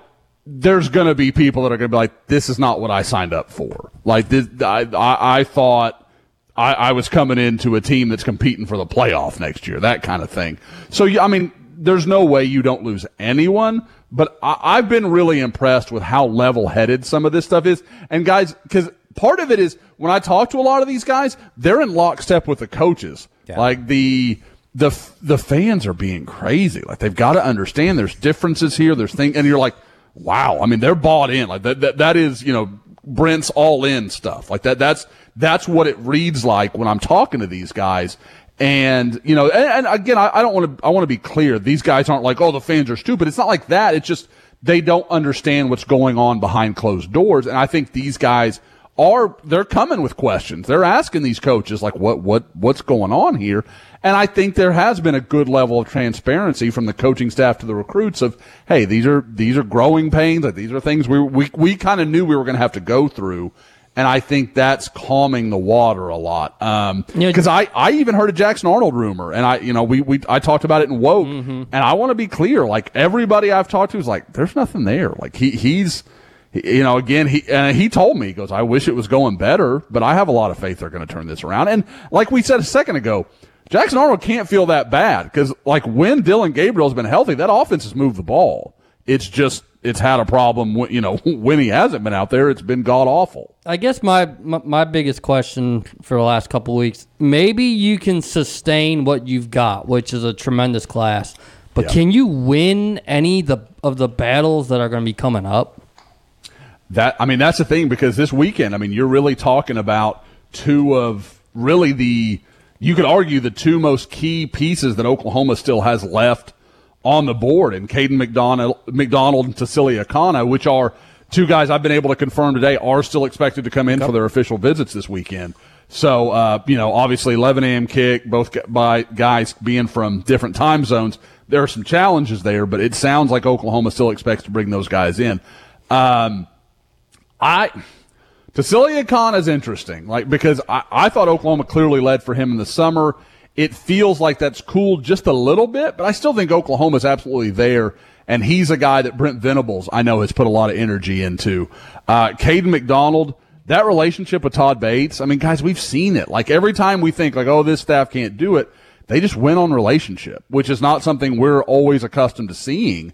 Speaker 5: there's going to be people that are going to be like, this is not what I signed up for. Like, this, I, I, I thought I, I was coming into a team that's competing for the playoff next year, that kind of thing. So, I mean, there's no way you don't lose anyone. But I, I've been really impressed with how level headed some of this stuff is. And guys, because part of it is when I talk to a lot of these guys, they're in lockstep with the coaches. Like the the the fans are being crazy. Like they've got to understand there's differences here. There's things, and you're like, wow. I mean, they're bought in. Like that that, that is you know Brent's all in stuff. Like that. That's that's what it reads like when I'm talking to these guys. And you know, and, and again, I, I don't want to. I want to be clear. These guys aren't like, oh, the fans are stupid. It's not like that. It's just they don't understand what's going on behind closed doors. And I think these guys are they're coming with questions. They're asking these coaches like, what what what's going on here? And I think there has been a good level of transparency from the coaching staff to the recruits of, hey, these are these are growing pains. Like these are things we we we kind of knew we were going to have to go through. And I think that's calming the water a lot. Um, because I, I even heard a Jackson Arnold rumor and I, you know, we, we, I talked about it in Woke and I want to be clear. Like everybody I've talked to is like, there's nothing there. Like he, he's, he- you know, again, he, and he told me, he goes, I wish it was going better, but I have a lot of faith they're going to turn this around. And like we said a second ago, Jackson Arnold can't feel that bad because like when Dillon Gabriel's been healthy, that offense has moved the ball. It's just, it's had a problem when, you know, when he hasn't been out there, it's been god awful.
Speaker 4: I guess my, my my biggest question for the last couple weeks, maybe you can sustain what you've got, which is a tremendous class, but
Speaker 5: Yeah.
Speaker 4: can you win any the of the battles that are going to be coming up?
Speaker 5: That I mean, that's the thing because this weekend, I mean, you're really talking about two of really the you could argue the two most key pieces that Oklahoma still has left on the board, and Caden McDonald, McDonald and Cecilia Kana, which are two guys I've been able to confirm today are still expected to come in for their official visits this weekend. So, uh, you know, obviously 11 a.m. kick, both by guys being from different time zones. There are some challenges there, but it sounds like Oklahoma still expects to bring those guys in. Um, I Cecilia Khan is interesting, like because I, I thought Oklahoma clearly led for him in the summer. It feels like that's cooled just a little bit, but I still think Oklahoma's absolutely there. And he's a guy that Brent Venables, I know, has put a lot of energy into. Uh, Caden McDonald, that relationship with Todd Bates, I mean, guys, we've seen it. Like every time we think like, oh, this staff can't do it, they just win on relationship, which is not something we're always accustomed to seeing.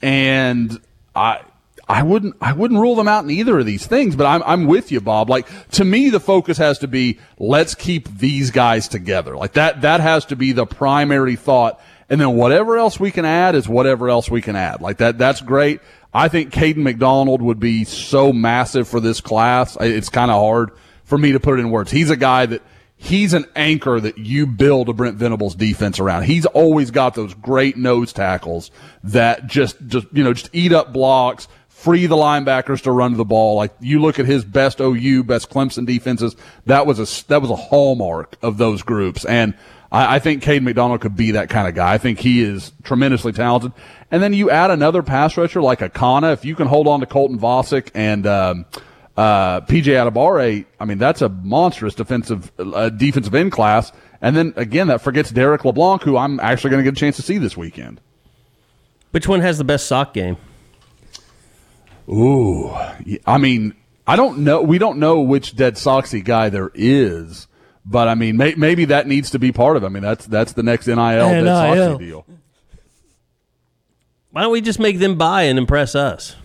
Speaker 5: And I, I wouldn't I wouldn't rule them out in either of these things, but I'm I'm with you, Bob. Like to me, the focus has to be let's keep these guys together. Like that that has to be the primary thought. And then whatever else we can add is whatever else we can add. Like that that's great. I think Caden McDonald would be so massive for this class. It's kind of hard for me to put it in words. He's a guy that he's an anchor that you build a Brent Venables defense around. He's always got those great nose tackles that just, just, you know, just eat up blocks, free the linebackers to run the ball. Like you look at his best OU, best Clemson defenses. That was a, that was a hallmark of those groups. And I, I think Cade McDonald could be that kind of guy. I think he is tremendously talented. And then you add another pass rusher like Akana. If you can hold on to Colton Vasek and, um, uh, PJ Adebawore, I mean, that's a monstrous defensive, uh, defensive end class. And then again, that forgets Derek LeBlanc, who I'm actually going to get a chance to see this weekend.
Speaker 2: Which one has the best sock game?
Speaker 5: Ooh, I mean, I don't know. We don't know which dead Soxy guy there is, but I mean, may, maybe that needs to be part of. it. I mean, that's that's the next NIL, dead Soxy deal.
Speaker 2: Why don't we just make them buy and impress us?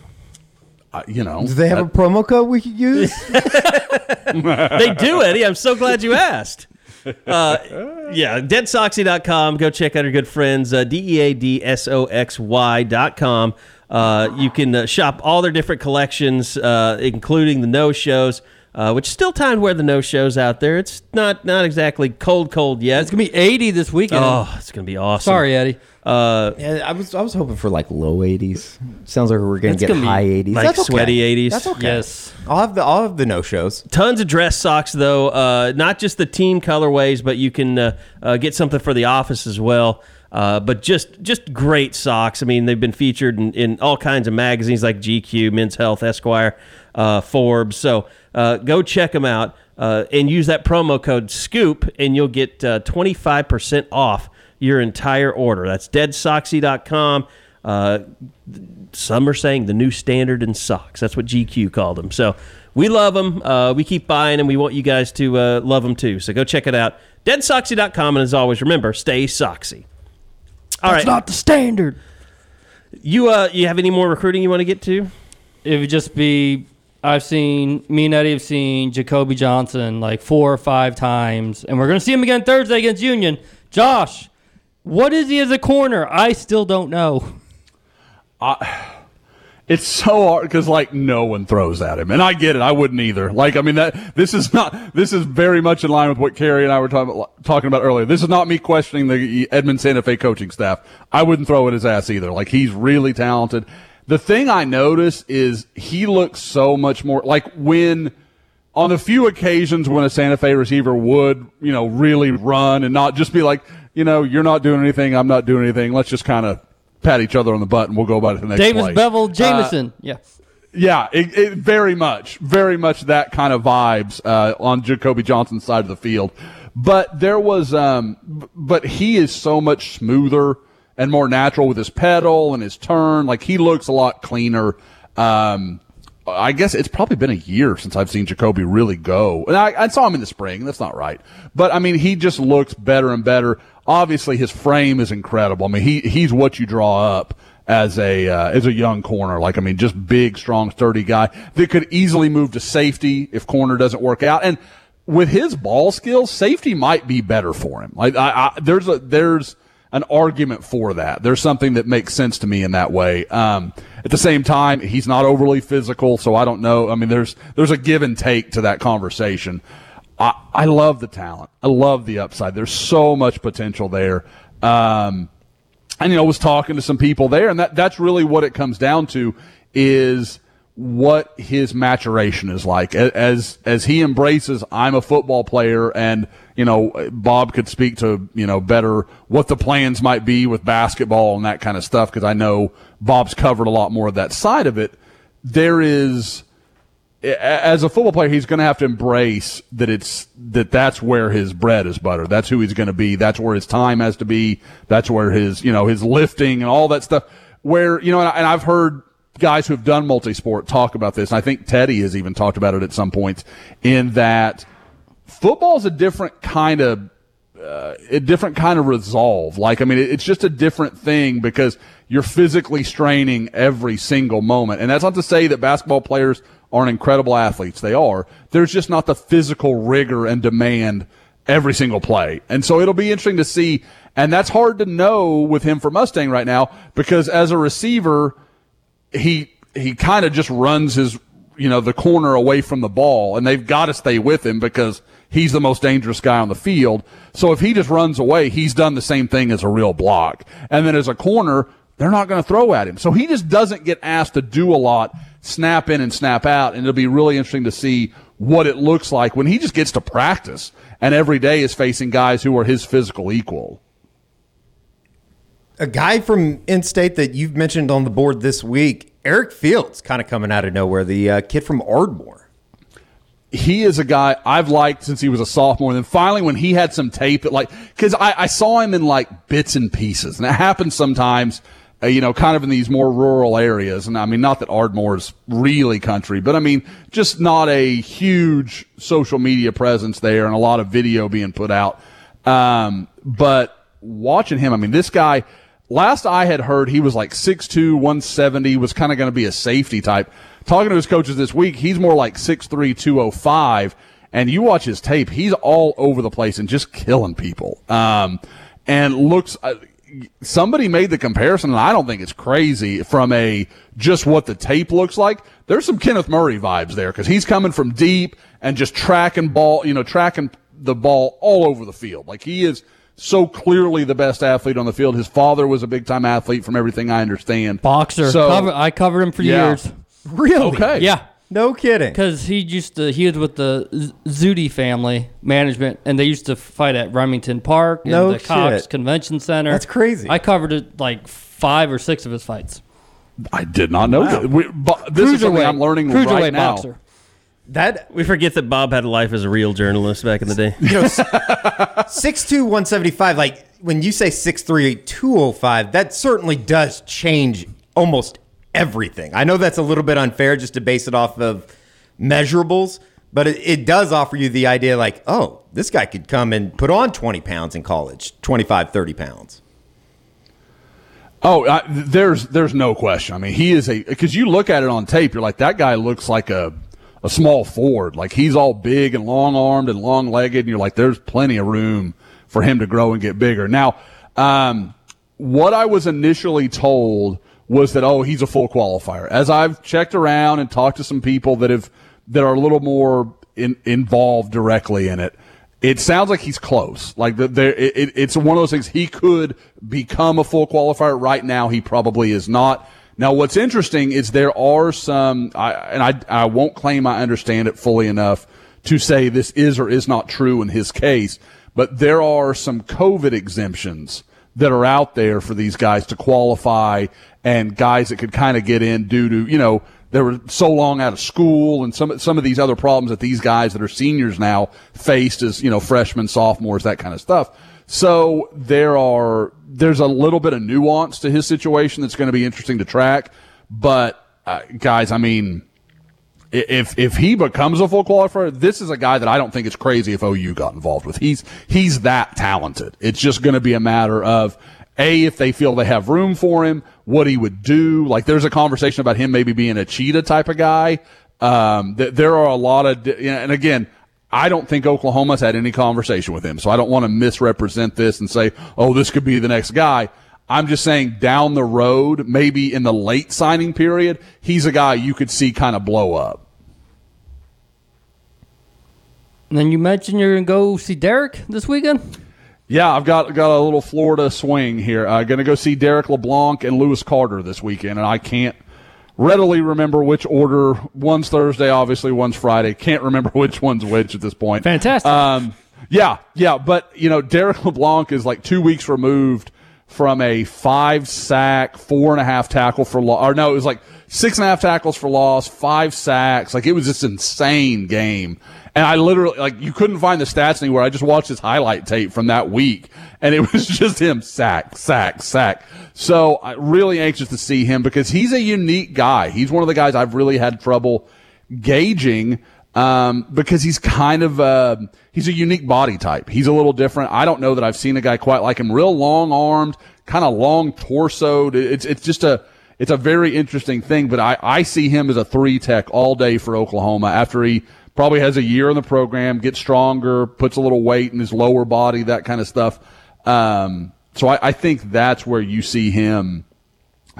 Speaker 5: Uh, you know,
Speaker 3: Do they have a promo code we could use?
Speaker 2: they do, Eddie. I'm so glad you asked. Uh, yeah, deadsoxy.com. Go check out our good friends, uh, D-E-A-D-S-O-X-Y dot com. Uh, you can uh, shop all their different collections, uh, including the no-shows, uh, which is still time to wear the no-shows out there. It's not not exactly cold, cold yet.
Speaker 4: It's gonna be 80 this weekend.
Speaker 2: oh, it's going to be awesome.
Speaker 4: Sorry, Eddie.
Speaker 2: Uh,
Speaker 3: yeah, I was I was hoping for like low 80s. Sounds like we're gonna
Speaker 4: It's
Speaker 3: get
Speaker 4: gonna be
Speaker 3: high 80s.
Speaker 2: like
Speaker 3: That's okay.
Speaker 2: sweaty 80s.
Speaker 3: That's okay.
Speaker 4: Yes.
Speaker 3: I'll have the I'll have the no shows.
Speaker 2: Tons of dress socks, though. Uh, not just the team colorways, but you can uh, uh, get something for the office as well. Uh, but just just great socks. I mean, they've been featured in, in all kinds of magazines like GQ, Men's Health, Esquire, uh, Forbes. So uh, go check them out uh, and use that promo code SCOOP, and you'll get uh, 25% off your entire order. That's deadsoxy.com. Uh, some are saying the new standard in socks. That's what GQ called them. So we love them. Uh, we keep buying them. We want you guys to uh, love them too. So go check it out. Deadsoxy.com. And as always, remember, stay soxy. All
Speaker 4: That's
Speaker 2: right.
Speaker 4: not the standard.
Speaker 2: You uh, you have any more recruiting you want to get to?
Speaker 4: It would just be I've seen me and Eddie have seen Jacoby Johnson like four or five times, and we're gonna see him again Thursday against Union. Josh, what is he as a corner? I still don't know.
Speaker 5: It's so hard because like no one throws at him, and I get it. I wouldn't either. Like I mean that this is not this is very much in line with what Carrie and I were talking about, talking about earlier. This is not me questioning the Edmond Santa Fe coaching staff. I wouldn't throw at his ass either. Like he's really talented. The thing I notice is he looks so much more like when on the few occasions when a Santa Fe receiver would, you know, really run and not just be like, you know, you're not doing anything, I'm not doing anything. Let's just kind of pat each other on the butt and we'll go about it the next
Speaker 4: Davis
Speaker 5: play.
Speaker 4: Beville
Speaker 5: Uh,
Speaker 4: Jameson. yeah.
Speaker 5: yeah, it, it, very much, very much that kind of vibes uh, on Jacoby Johnson's side of the field. But there was, um, but he is so much smoother and more natural with his pedal and his turn. Like he looks a lot cleaner. Um, I guess it's probably been a year since I've seen Jacoby really go. And I, I saw him in the spring. That's not right. But I mean, he just looks better and better. Obviously, his frame is incredible. I mean, he, he's what you draw up as a, uh, as a young corner. Like, I mean, just big, strong, sturdy guy that could easily move to safety if corner doesn't work out. And with his ball skills, safety might be better for him. Like, I, I there's a, there's, an argument for that. There's something that makes sense to me in that way. Um, at the same time, he's not overly physical, so I don't know. I mean, there's there's a give and take to that conversation. I, I love the talent. I love the upside. There's so much potential there. Um, and you know, I was talking to some people there, and that that's really what it comes down to is what his maturation is like as as he embraces I'm a football player and you know Bob could speak to you know better what the plans might be with basketball and that kind of stuff because I know Bob's covered a lot more of that side of it there is as a football player, he's going to have to embrace that it's that that's where his bread is buttered. That's who he's going to be. That's where his time has to be. That's where his you know his lifting and all that stuff. Where you know, and, I, and I've heard guys who have done multi-sport talk about this. And I think Teddy has even talked about it at some points. In that football is a different kind of uh, a different kind of resolve. Like, I mean, it- it's just a different thing because you're physically straining every single moment. And that's not to say that basketball players aren't incredible athletes. They are. There's just not the physical rigor and demand every single play. And so it'll be interesting to see. And that's hard to know with him for Mustang right now because as a receiver, he he kind of just runs his you know the corner away from the ball and they've got to stay with him because he's the most dangerous guy on the field so if he just runs away he's done the same thing as a real block and then as a corner they're not going to throw at him so he just doesn't get asked to do a lot snap in and snap out and it'll be really interesting to see what it looks like when he just gets to practice and every day is facing guys who are his physical equal
Speaker 3: A guy from in-state that you've mentioned on the board this week, Eric Fields, kind of coming out of nowhere. The uh, kid from Ardmore.
Speaker 5: he is a guy I've liked since he was a sophomore. And then finally, when he had some tape that like, cause I, I saw him in like bits and pieces and it happens sometimes, uh, you know, kind of in these more rural areas. And I mean, not that Ardmore's really country, but I mean, just not a huge social media presence there and a lot of video being put out. Um, but watching him, I mean, this guy, last I had heard, he was like 6'2, 170, was kind of going to be a safety type. Talking to his coaches this week, he's more like 6'3, 205. And you watch his tape, he's all over the place and just killing people. Um, and looks, uh, somebody made the comparison, and I don't think it's crazy from a just what the tape looks like. There's some Kenneth Murray vibes there because he's coming from deep and just tracking ball, you know, tracking the ball all over the field. Like he is so clearly the best athlete on the field. His father was a big time athlete from everything I understand.
Speaker 4: Boxer.
Speaker 5: So,
Speaker 4: Cover- I covered him for
Speaker 5: Yeah.
Speaker 4: years.
Speaker 3: Really?
Speaker 5: okay.
Speaker 4: Yeah.
Speaker 3: No kidding.
Speaker 4: Because he used to, he was with the Zudi family management, and they used to fight at Remington Park and
Speaker 3: No
Speaker 4: the Cox
Speaker 3: shit.
Speaker 4: Convention Center.
Speaker 3: That's crazy.
Speaker 4: I covered it like five or six of his fights.
Speaker 5: I did not know that. We, but this is something
Speaker 4: Cruiserweight-
Speaker 5: I'm learning
Speaker 4: cruiserweight
Speaker 5: right now.
Speaker 4: boxer.
Speaker 3: That
Speaker 2: We forget that Bob had a life as a real journalist back in the day.
Speaker 3: you know, six two one seventy five. Like when you say six three two oh five, that certainly does change almost everything. I know that's a little bit unfair just to base it off of measurables, but it, it does offer you the idea like, oh, this guy could come and put on twenty pounds in college, 25, 30 pounds.
Speaker 5: Oh, I, there's there's no question. I mean, he is a because you look at it on tape, you're like that guy looks like a a small forward. Like he's all big and long armed and long legged, and you're like, there's plenty of room for him to grow and get bigger. Now, um, what I was initially told was that oh, he's a full qualifier. As I've checked around and talked to some people that have that are a little more in, involved directly in it it sounds like he's close. Like the, there, it, it's one of those things. He could become a full qualifier. Right now, he probably is not. Now, what's interesting is there are some, I, and I, I won't claim I understand it fully enough to say this is or is not true in his case, but there are some COVID exemptions that are out there for these guys to qualify and guys that could kind of get in due to, you know, they were so long out of school and some some of these other problems that these guys that are seniors now faced as you know freshmen, sophomores, that kind of stuff. So there are there's a little bit of nuance to his situation that's going to be interesting to track. But uh, guys, I mean, if if he becomes a full qualifier, this is a guy that I don't think it's crazy if OU got involved with. He's he's that talented. It's just going to be a matter of a if they feel they have room for him, what he would do. Like there's a conversation about him maybe being a cheetah type of guy. Um, th- there are a lot of, and again, I don't think Oklahoma's had any conversation with him, so I don't want to misrepresent this and say, oh, this could be the next guy. I'm just saying down the road, maybe in the late signing period, he's a guy you could see kind of blow up.
Speaker 4: And then you mentioned you're going to go see Derrick this weekend?
Speaker 5: Yeah, I've got got a little Florida swing here. I'm uh, going to go see Derrick LeBlanc and Lewis Carter this weekend, and I can't readily remember which order. One's Thursday, obviously. One's Friday. Can't remember which one's which at this point.
Speaker 4: Fantastic.
Speaker 5: Um, yeah, yeah, but you know, Derrick LeBlanc is like two weeks removed from a five sack, four and a half tackle for loss. Or no, it was like six and a half tackles for loss, five sacks. Like it was this insane game. And I literally, like, you couldn't find the stats anywhere. I just watched his highlight tape from that week, and it was just him sack, sack, sack. So I'm really anxious to see him because he's a unique guy. He's one of the guys I've really had trouble gauging um, because he's kind of uh, he's a unique body type. He's a little different. I don't know that I've seen a guy quite like him. Real long armed, kind of long torsoed. It's it's just a it's a very interesting thing. But I I see him as a three tech all day for Oklahoma after he probably has a year in the program, gets stronger, puts a little weight in his lower body, that kind of stuff. Um, so I, I, think that's where you see him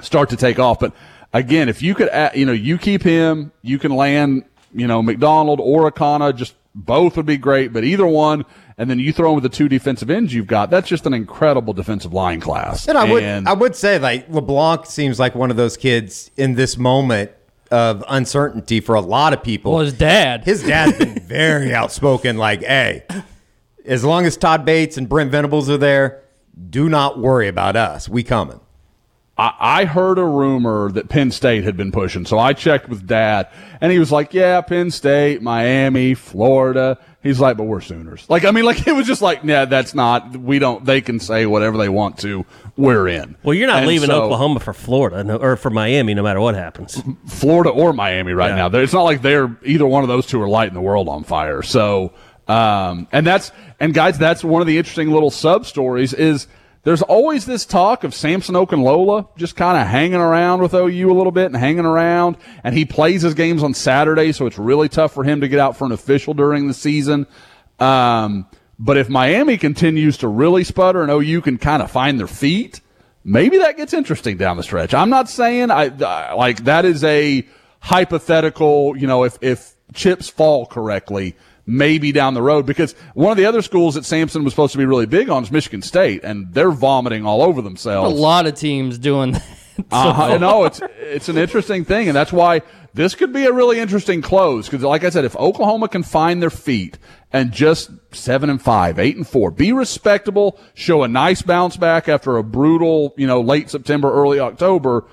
Speaker 5: start to take off. But again, if you could, add, you know, you keep him, you can land, you know, McDonald or Akana, just both would be great. But either one, and then you throw in with the two defensive ends you've got. That's just an incredible defensive line class.
Speaker 3: And I would, and, I would say like LeBlanc seems like one of those kids in this moment of uncertainty for a lot of people.
Speaker 4: Well, his dad.
Speaker 3: His dad's been very outspoken, like, hey, as long as Todd Bates and Brent Venables are there, do not worry about us. We coming.
Speaker 5: I, heard a rumor that Penn State had been pushing, so I checked with Dad, and he was like, "Yeah, Penn State, Miami, Florida." He's like, "But we're Sooners." Like, I mean, like it was just like, "Yeah, that's not. We don't. They can say whatever they want to. We're in."
Speaker 2: Well, you're not and leaving so, Oklahoma for Florida no, or for Miami, no matter what happens.
Speaker 5: Florida or Miami right yeah. now. It's not like they're either one of those two are lighting the world on fire. So, um, and that's and guys, that's one of the interesting little sub stories is there's always this talk of Samson Okunlola just kind of hanging around with OU a little bit and hanging around. And he plays his games on Saturday, so it's really tough for him to get out for an official during the season. Um, but if Miami continues to really sputter and OU can kind of find their feet, maybe that gets interesting down the stretch. I'm not saying I, I like that is a hypothetical, you know, if, if chips fall correctly maybe down the road because one of the other schools that Samson was supposed to be really big on is Michigan State, and they're vomiting all over themselves.
Speaker 4: A lot of teams doing that.
Speaker 5: uh-huh. No, it's it's an interesting thing, and that's why this could be a really interesting close. Because, like I said, if Oklahoma can find their feet and just seven and five, eight and four, be respectable, show a nice bounce back after a brutal, you know, late September, early October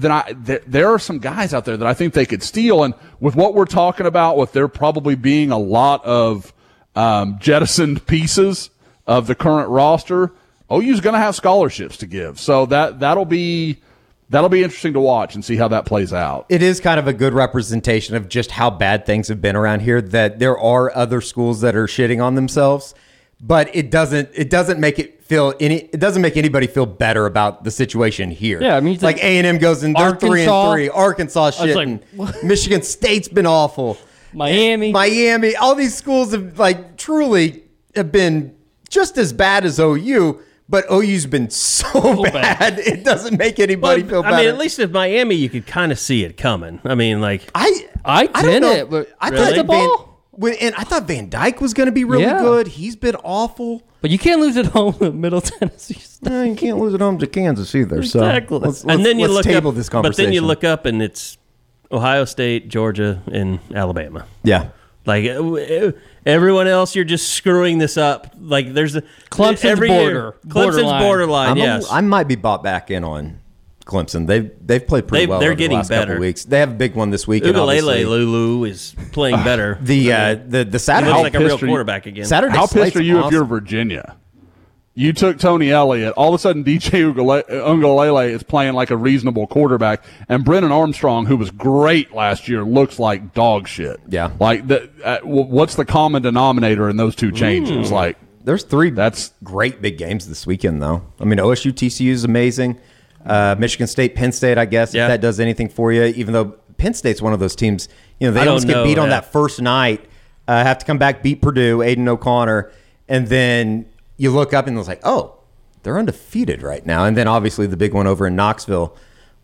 Speaker 5: then I th- there are some guys out there that I think they could steal. And with what we're talking about, with there probably being a lot of um, jettisoned pieces of the current roster, OU's going to have scholarships to give. So that that'll be that'll be interesting to watch and see how that plays out.
Speaker 3: It is kind of a good representation of just how bad things have been around here. That there are other schools that are shitting on themselves, but it doesn't it doesn't make it feel any. It doesn't make anybody feel better about the situation here.
Speaker 4: Yeah, I mean,
Speaker 3: like A and M goes in, they're three and three. Arkansas shit.
Speaker 4: like,
Speaker 3: and Michigan State's been awful.
Speaker 4: Miami.
Speaker 3: Miami, all these schools have like truly have been just as bad as OU, but OU's been so bad,
Speaker 4: bad.
Speaker 3: it doesn't make anybody feel
Speaker 2: I mean, at least with Miami, you could kind of see it coming. I mean, like
Speaker 3: I
Speaker 4: I
Speaker 3: don't
Speaker 4: did
Speaker 3: know. I
Speaker 2: Really?
Speaker 3: thought
Speaker 4: the ball.
Speaker 3: When, and I thought Van Dyck was going to be really
Speaker 4: Yeah.
Speaker 3: good. He's been awful.
Speaker 4: But you can't lose at home to Middle Tennessee. State.
Speaker 3: Eh, you can't lose at home to Kansas either.
Speaker 4: Exactly.
Speaker 3: So let's,
Speaker 2: and
Speaker 3: let's-
Speaker 2: then you
Speaker 3: let's
Speaker 2: look
Speaker 3: table
Speaker 2: up,
Speaker 3: this
Speaker 2: but
Speaker 3: conversation.
Speaker 2: then you look up and it's Ohio State, Georgia, and Alabama.
Speaker 3: yeah.
Speaker 2: Like uh, everyone else, you're just screwing this up. Like there's a
Speaker 4: Clemson's
Speaker 2: every
Speaker 4: border-
Speaker 2: Year, Clemson's
Speaker 4: borderline.
Speaker 2: borderline.
Speaker 3: I'm a-
Speaker 2: yes,
Speaker 3: I might be bought back in on Clemson. They've they've played pretty
Speaker 2: They-
Speaker 3: well.
Speaker 2: they're
Speaker 3: over the
Speaker 2: getting
Speaker 3: last couple
Speaker 2: better.
Speaker 3: weeks. They have a big one this weekend.
Speaker 2: Uiagalelei
Speaker 3: obviously.
Speaker 2: Lulu is playing better.
Speaker 3: The uh, the the
Speaker 2: he
Speaker 3: Saturday
Speaker 2: looks like a real
Speaker 5: pissed you-
Speaker 2: quarterback again.
Speaker 3: Saturday.
Speaker 5: How
Speaker 3: slate's
Speaker 5: pissed are you if you're Virginia? You took Tony Elliott. All of a sudden, DJ Ugale- Uiagalelei is playing like a reasonable quarterback, and Brennan Armstrong, who was great last year, looks like dog shit.
Speaker 3: Yeah.
Speaker 5: Like, the, uh, what's the common denominator in those two changes? Like,
Speaker 3: There's three
Speaker 5: That's-
Speaker 3: great big games this weekend, though. I mean, OSU TCU is amazing. Uh, Michigan State, Penn State, I guess,
Speaker 2: Yeah.
Speaker 3: if that does anything for you, even though Penn State's one of those teams, you know, they
Speaker 2: I don't
Speaker 3: almost get
Speaker 2: know,
Speaker 3: beat on that first night, uh, have to come back, beat Purdue, Aidan O'Connell, and then you look up and it's like, oh, they're undefeated right now. And then obviously the big one over in Knoxville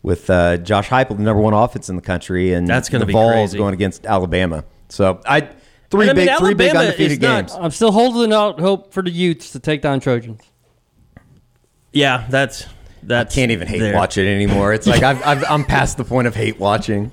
Speaker 3: with uh, Josh Heupel, the number one offense in the country, and
Speaker 2: That's gonna be
Speaker 3: Vols
Speaker 2: crazy.
Speaker 3: going against Alabama. So I three
Speaker 2: And I mean,
Speaker 3: big, three big undefeated
Speaker 2: not-
Speaker 3: games.
Speaker 4: I'm still holding out hope for the Utes to take down Trojans.
Speaker 2: yeah, that's that's.
Speaker 3: can't even hate
Speaker 2: there.
Speaker 3: watch it anymore. It's like I've, I've, I'm past the point of hate watching.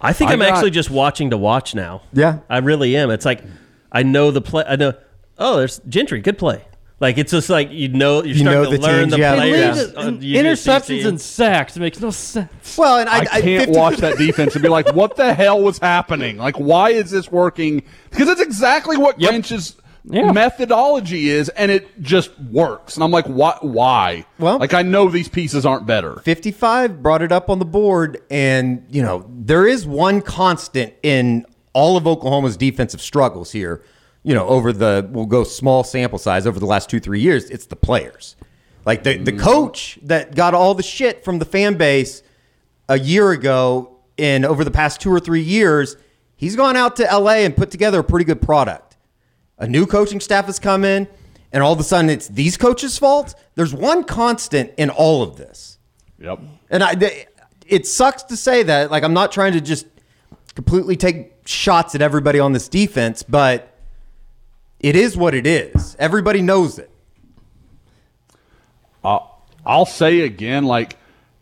Speaker 2: I think
Speaker 5: I
Speaker 2: I'm
Speaker 5: got-
Speaker 2: actually just watching to watch now.
Speaker 3: Yeah.
Speaker 2: I really am. It's like I know the play. I know. Oh, there's Gentry. Good play. Like it's just like you know you're
Speaker 3: You
Speaker 2: starting
Speaker 3: know
Speaker 2: to
Speaker 3: the
Speaker 2: learn
Speaker 3: teams,
Speaker 2: the
Speaker 3: yeah.
Speaker 2: players.
Speaker 3: Yeah.
Speaker 2: Uh, on
Speaker 4: Interceptions and sacks makes no sense.
Speaker 3: Well, and I,
Speaker 5: I can't
Speaker 3: 50
Speaker 5: watch that defense and be like, what the hell was happening? Like, why is this working? Because it's exactly what
Speaker 2: Yep.
Speaker 5: Grinch's
Speaker 4: Yeah.
Speaker 5: methodology is, and it just works. And I'm like, why? Why?
Speaker 3: Well-
Speaker 5: like I know these pieces aren't better.
Speaker 3: 55 brought it up on the board, and you know there is one constant in all of Oklahoma's defensive struggles here. You know, over the we'll go small sample size over the last two three years, it's the players. Like the the mm. coach that got all the shit from the fan base a year ago, and over the past two or three years, he's gone out to LA and put together a pretty good product. A new coaching staff has come in, and all of a sudden it's these coaches' fault. There's one constant in all of this.
Speaker 5: Yep.
Speaker 3: And I, it sucks to say that. Like, I'm not trying to just completely take shots at everybody on this defense, but it is what it is. Everybody knows it.
Speaker 5: Uh, I'll say again, like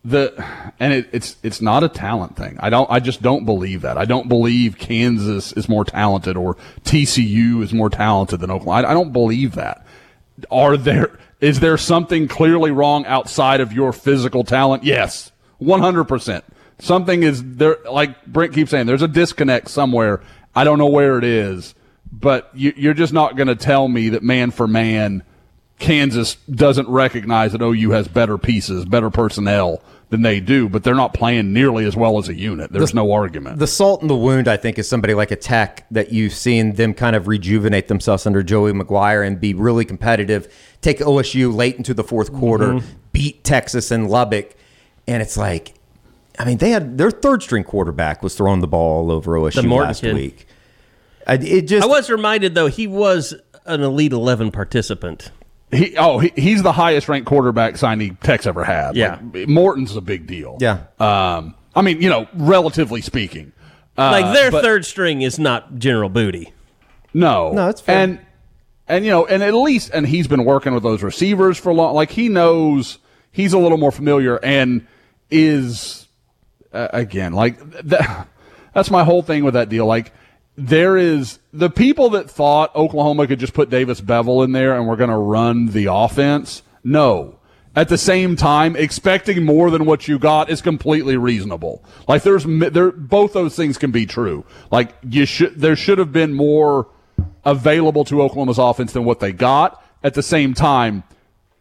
Speaker 5: the, and it, it's it's not a talent thing. I don't. I just don't believe that. I don't believe Kansas is more talented or TCU is more talented than Oklahoma. I, I don't believe that. Are there? Is there something clearly wrong outside of your physical talent? Yes, one hundred percent. Something is there. Like Brent keeps saying, there's a disconnect somewhere. I don't know where it is, but you, you're just not going to tell me that man for man. Kansas doesn't recognize that OU has better pieces, better personnel than they do, but they're not playing nearly as well as a unit. There's no argument.
Speaker 3: The salt in the wound, I think, is somebody like a Tech that you've seen them kind of rejuvenate themselves under Joey McGuire and be really competitive. Take OSU late into the fourth quarter, mm-hmm. beat Texas and Lubbock, and it's like, I mean, they had their third string quarterback was throwing the ball all over OSU last
Speaker 2: kid.
Speaker 3: week. I, it just
Speaker 2: I was reminded though he was an Elite Eleven participant.
Speaker 5: He, oh, he, he's the highest ranked quarterback signee Tech's ever had.
Speaker 2: Yeah.
Speaker 5: Like, Morton's a big deal.
Speaker 3: Yeah.
Speaker 5: Um, I mean, you know, relatively speaking. Uh,
Speaker 2: Like their
Speaker 5: but-
Speaker 2: third string is not General Booty.
Speaker 5: No,
Speaker 3: No, it's fair.
Speaker 5: And and you know, and at least, and he's been working with those receivers for long. Like he knows he's a little more familiar and is uh, again like that. That's my whole thing with that deal. Like there is the people that thought Oklahoma could just put Davis Beville in there and we're going to run the offense. No. At the same time, expecting more than what you got is completely reasonable. Like there's there both those things can be true. Like you should there should have been more available to Oklahoma's offense than what they got. At the same time,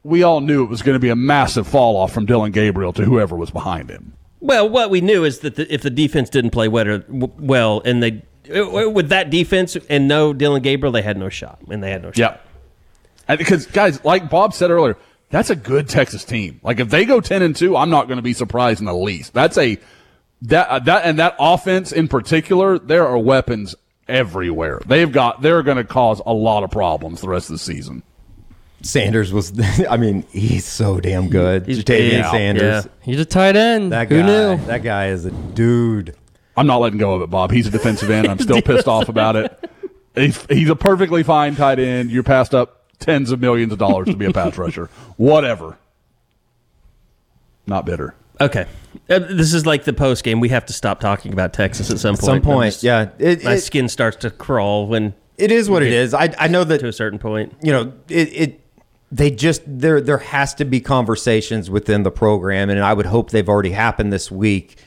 Speaker 5: we all knew it was going to be a massive fall off from Dillon Gabriel to whoever was behind him.
Speaker 2: Well, what we knew is that the, if the defense didn't play well, well and they with that defense and no Dillon Gabriel, they had no shot, and they had no shot.
Speaker 5: Yep. And because guys, like Bob said earlier, that's a good Texas team. Like if they go ten and two, I'm not going to be surprised in the least. That's a that uh, that and that offense in particular, there are weapons everywhere. They've got they're going to cause a lot of problems the rest of the season.
Speaker 3: Sanders was, I mean, he's so damn good.
Speaker 2: He's
Speaker 3: Ja'Tavion
Speaker 2: big,
Speaker 3: Sanders.
Speaker 2: yeah.
Speaker 4: He's a tight end.
Speaker 3: That
Speaker 4: Who
Speaker 3: guy,
Speaker 4: knew?
Speaker 3: that guy is a dude.
Speaker 5: I'm not letting go of it, Bob. He's a defensive end. I'm still pissed off about it. He's, he's a perfectly fine tight end. You're passed up tens of millions of dollars to be a pass rusher. Whatever. Not bitter.
Speaker 2: Okay. Uh, this is like the post game. We have to stop talking about Texas at some point.
Speaker 3: some point,
Speaker 2: just-
Speaker 3: yeah. It-
Speaker 2: my
Speaker 3: it-
Speaker 2: skin starts to crawl when
Speaker 3: It is what it is. I, I know that
Speaker 2: to a certain point.
Speaker 3: you know it, it they just there there has to be conversations within the program and i would hope they've already happened this week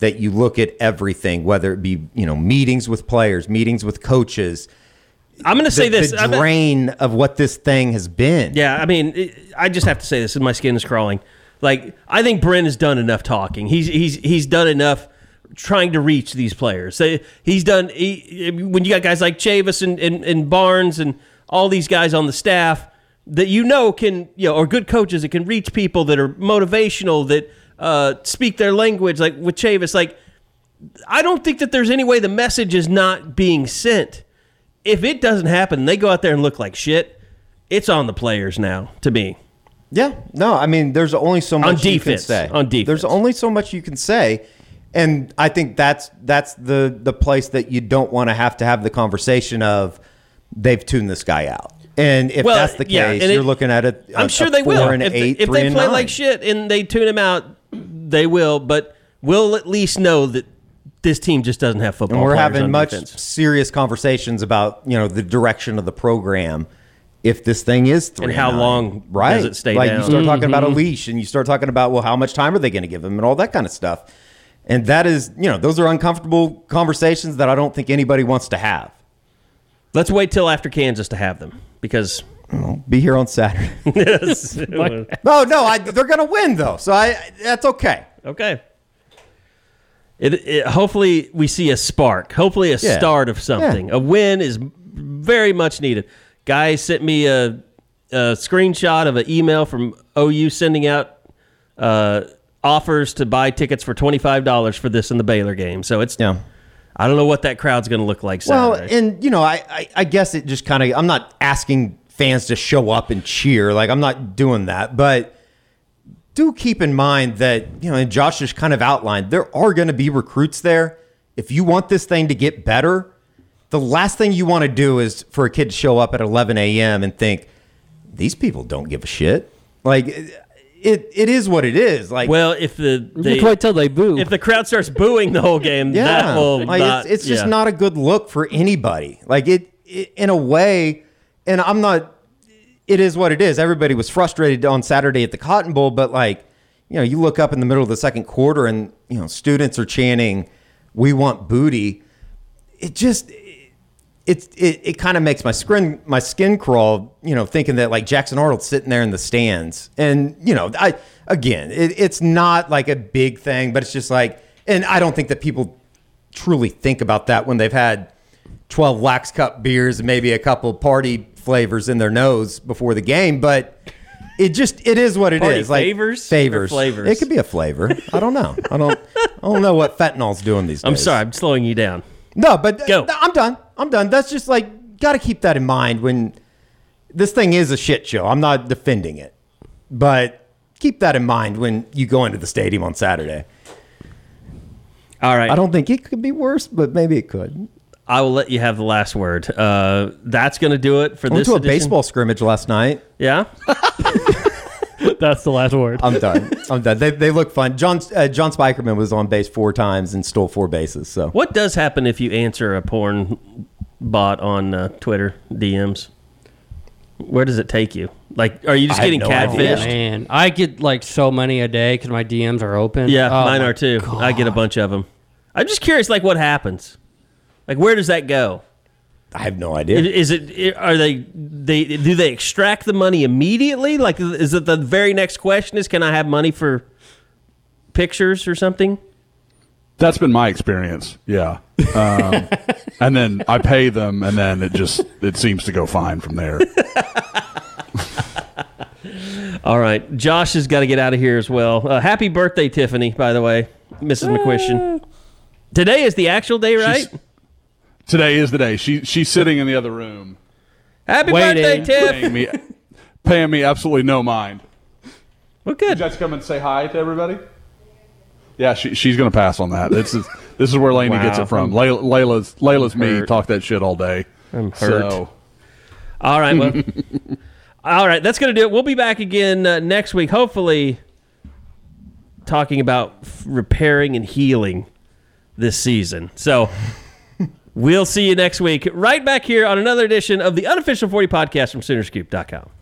Speaker 3: that you look at everything whether it be you know meetings with players meetings with coaches
Speaker 2: I'm going to say this.
Speaker 3: the drain of what this thing has been
Speaker 2: Yeah, I mean, it, I just have to say this, and my skin is crawling. Like, I think Brent has done enough talking. He's he's he's done enough trying to reach these players. They, he's done he, when you got guys like Chavis and, and, and Barnes and all these guys on the staff that you know can you know or good coaches that can reach people that are motivational that uh, speak their language. Like with Chavis, like I don't think that there's any way the message is not being sent. If it doesn't happen, they go out there and look like shit. It's on the players now. To me,
Speaker 3: Yeah, no, I mean, there's only so much you can say.
Speaker 2: on defense.
Speaker 3: there's only so much you can say, and I think that's that's the the place that you don't want to have to have the conversation of they've tuned this guy out. And if
Speaker 2: Well,
Speaker 3: that's the case,
Speaker 2: yeah,
Speaker 3: you're
Speaker 2: it-
Speaker 3: looking at it.
Speaker 2: I'm sure they will. If,
Speaker 3: eight,
Speaker 2: they, if they play
Speaker 3: nine.
Speaker 2: like shit and they tune him out, they will. But we'll at least know that this team just doesn't have football.
Speaker 3: and we're having
Speaker 2: on
Speaker 3: much
Speaker 2: defense.
Speaker 3: serious conversations about you know the direction of the program. If this thing is three
Speaker 2: And how
Speaker 3: nine.
Speaker 2: long
Speaker 3: right?
Speaker 2: does it stay
Speaker 3: like
Speaker 2: down?
Speaker 3: you start talking about a
Speaker 2: Mhm.
Speaker 3: leash, and you start talking about well, how much time are they going to give him, and all that kind of stuff. And that is, you know, those are uncomfortable conversations that I don't think anybody wants to have.
Speaker 2: Let's wait till after Kansas to have them because
Speaker 3: Be here on Saturday.
Speaker 2: yes.
Speaker 3: no, no, I, they're going to win though, so I that's okay.
Speaker 2: okay. It, it, hopefully we see a spark. Hopefully a
Speaker 3: Yeah.
Speaker 2: start of something. A win is very much needed. Guy sent me a, a screenshot of an email from OU sending out uh, offers to buy tickets for twenty five dollars for this in the Baylor game. So it's
Speaker 3: Yeah.
Speaker 2: I don't know what that crowd's going to look like
Speaker 3: Well, and you know, I, I, I guess it just kind of. I'm not asking fans to show up and cheer. Like I'm not doing that, but do keep in mind that you know, and Josh just kind of outlined there are going to be recruits there. If you want this thing to get better, the last thing you want to do is for a kid to show up at 11 a.m. and think these people don't give a shit. Like it, it is what it is. Like
Speaker 2: well, if the they,
Speaker 4: Just wait till they boo.
Speaker 2: if the crowd starts booing the whole game,
Speaker 3: Yeah,
Speaker 2: that will
Speaker 3: like
Speaker 2: not,
Speaker 3: it's, it's just
Speaker 2: yeah.
Speaker 3: not a good look for anybody. Like it, it, in a way, and I'm not. It is what it is. Everybody was frustrated on Saturday at the Cotton Bowl, but like, you know, you look up in the middle of the second quarter, and you know, students are chanting, "We want booty." It just. It's, it, it kind of makes my skin my skin crawl, you know, thinking that like Jackson Arnold's sitting there in the stands, and you know, I again, it, it's not like a big thing, but it's just like, and I don't think that people truly think about that when they've had 12 wax cup beers and maybe a couple party flavors in their nose before the game but it just it is what it is.
Speaker 2: Party
Speaker 3: like
Speaker 2: favors? Or
Speaker 3: favors.
Speaker 2: flavors?
Speaker 3: it could be a flavor. I don't know. I don't i don't know what fentanyl's doing these days.
Speaker 2: I'm sorry, I'm slowing you down.
Speaker 3: no but
Speaker 2: Go.
Speaker 3: i'm done. I'm done. That's just like got to keep that in mind when this thing is a shit show. I'm not defending it. But keep that in mind when you go into the stadium on saturday.
Speaker 2: All right,
Speaker 3: i don't think it could be worse but maybe it could
Speaker 2: I will let you have the last word. Uh, that's going to do it for
Speaker 3: I went
Speaker 2: this
Speaker 3: to a
Speaker 2: edition.
Speaker 3: baseball scrimmage last night
Speaker 2: Yeah,
Speaker 4: That's the last word.
Speaker 3: I'm done. I'm done. They, they look fun. John uh, John Spikerman was on base four times and stole four bases. So
Speaker 2: what does happen if you answer a porn bot on uh, Twitter DMs? Where does it take you? Like, are you just
Speaker 3: I have
Speaker 2: getting
Speaker 3: no idea.
Speaker 2: catfished?
Speaker 4: Man, I get like so many a day because my DMs are open.
Speaker 2: Yeah,
Speaker 4: Oh,
Speaker 2: mine
Speaker 4: my
Speaker 2: are too. I get a
Speaker 4: God.
Speaker 2: bunch of them. I'm just curious, like, what happens? Like, where does that go?
Speaker 3: I have no idea.
Speaker 2: Is it? Are they? They do they extract the money immediately? Like, is it the very next question? Is can I have money for pictures or something?
Speaker 5: That's been my experience. Yeah. Um, and then I pay them, and then it just it seems to go fine from there.
Speaker 2: All right, Josh has got to get out of here as well. Uh, happy birthday, Tiffany! By the way, Mrs. McCuistion. Today is the actual day, right?
Speaker 5: Today is the day. She she's sitting in the other room,
Speaker 2: Happy
Speaker 4: Waiting.
Speaker 2: birthday, Tiff!
Speaker 5: paying me, paying me absolutely no mind.
Speaker 2: Well,
Speaker 5: Did you
Speaker 2: good.
Speaker 5: guys come and say hi to everybody? Yeah, she, she's going to pass on that. This is this is where Lainey gets it from. Layla, Layla's Layla's me
Speaker 2: hurt.
Speaker 5: talk that shit all day.
Speaker 2: I'm hurt.
Speaker 5: So
Speaker 2: All right, well, all right, that's gonna do it. We'll be back again uh, next week, hopefully, talking about f- repairing and healing this season. So. We'll see you next week, right back here on another edition of the unofficial 40 podcast from Soonerscoop.com.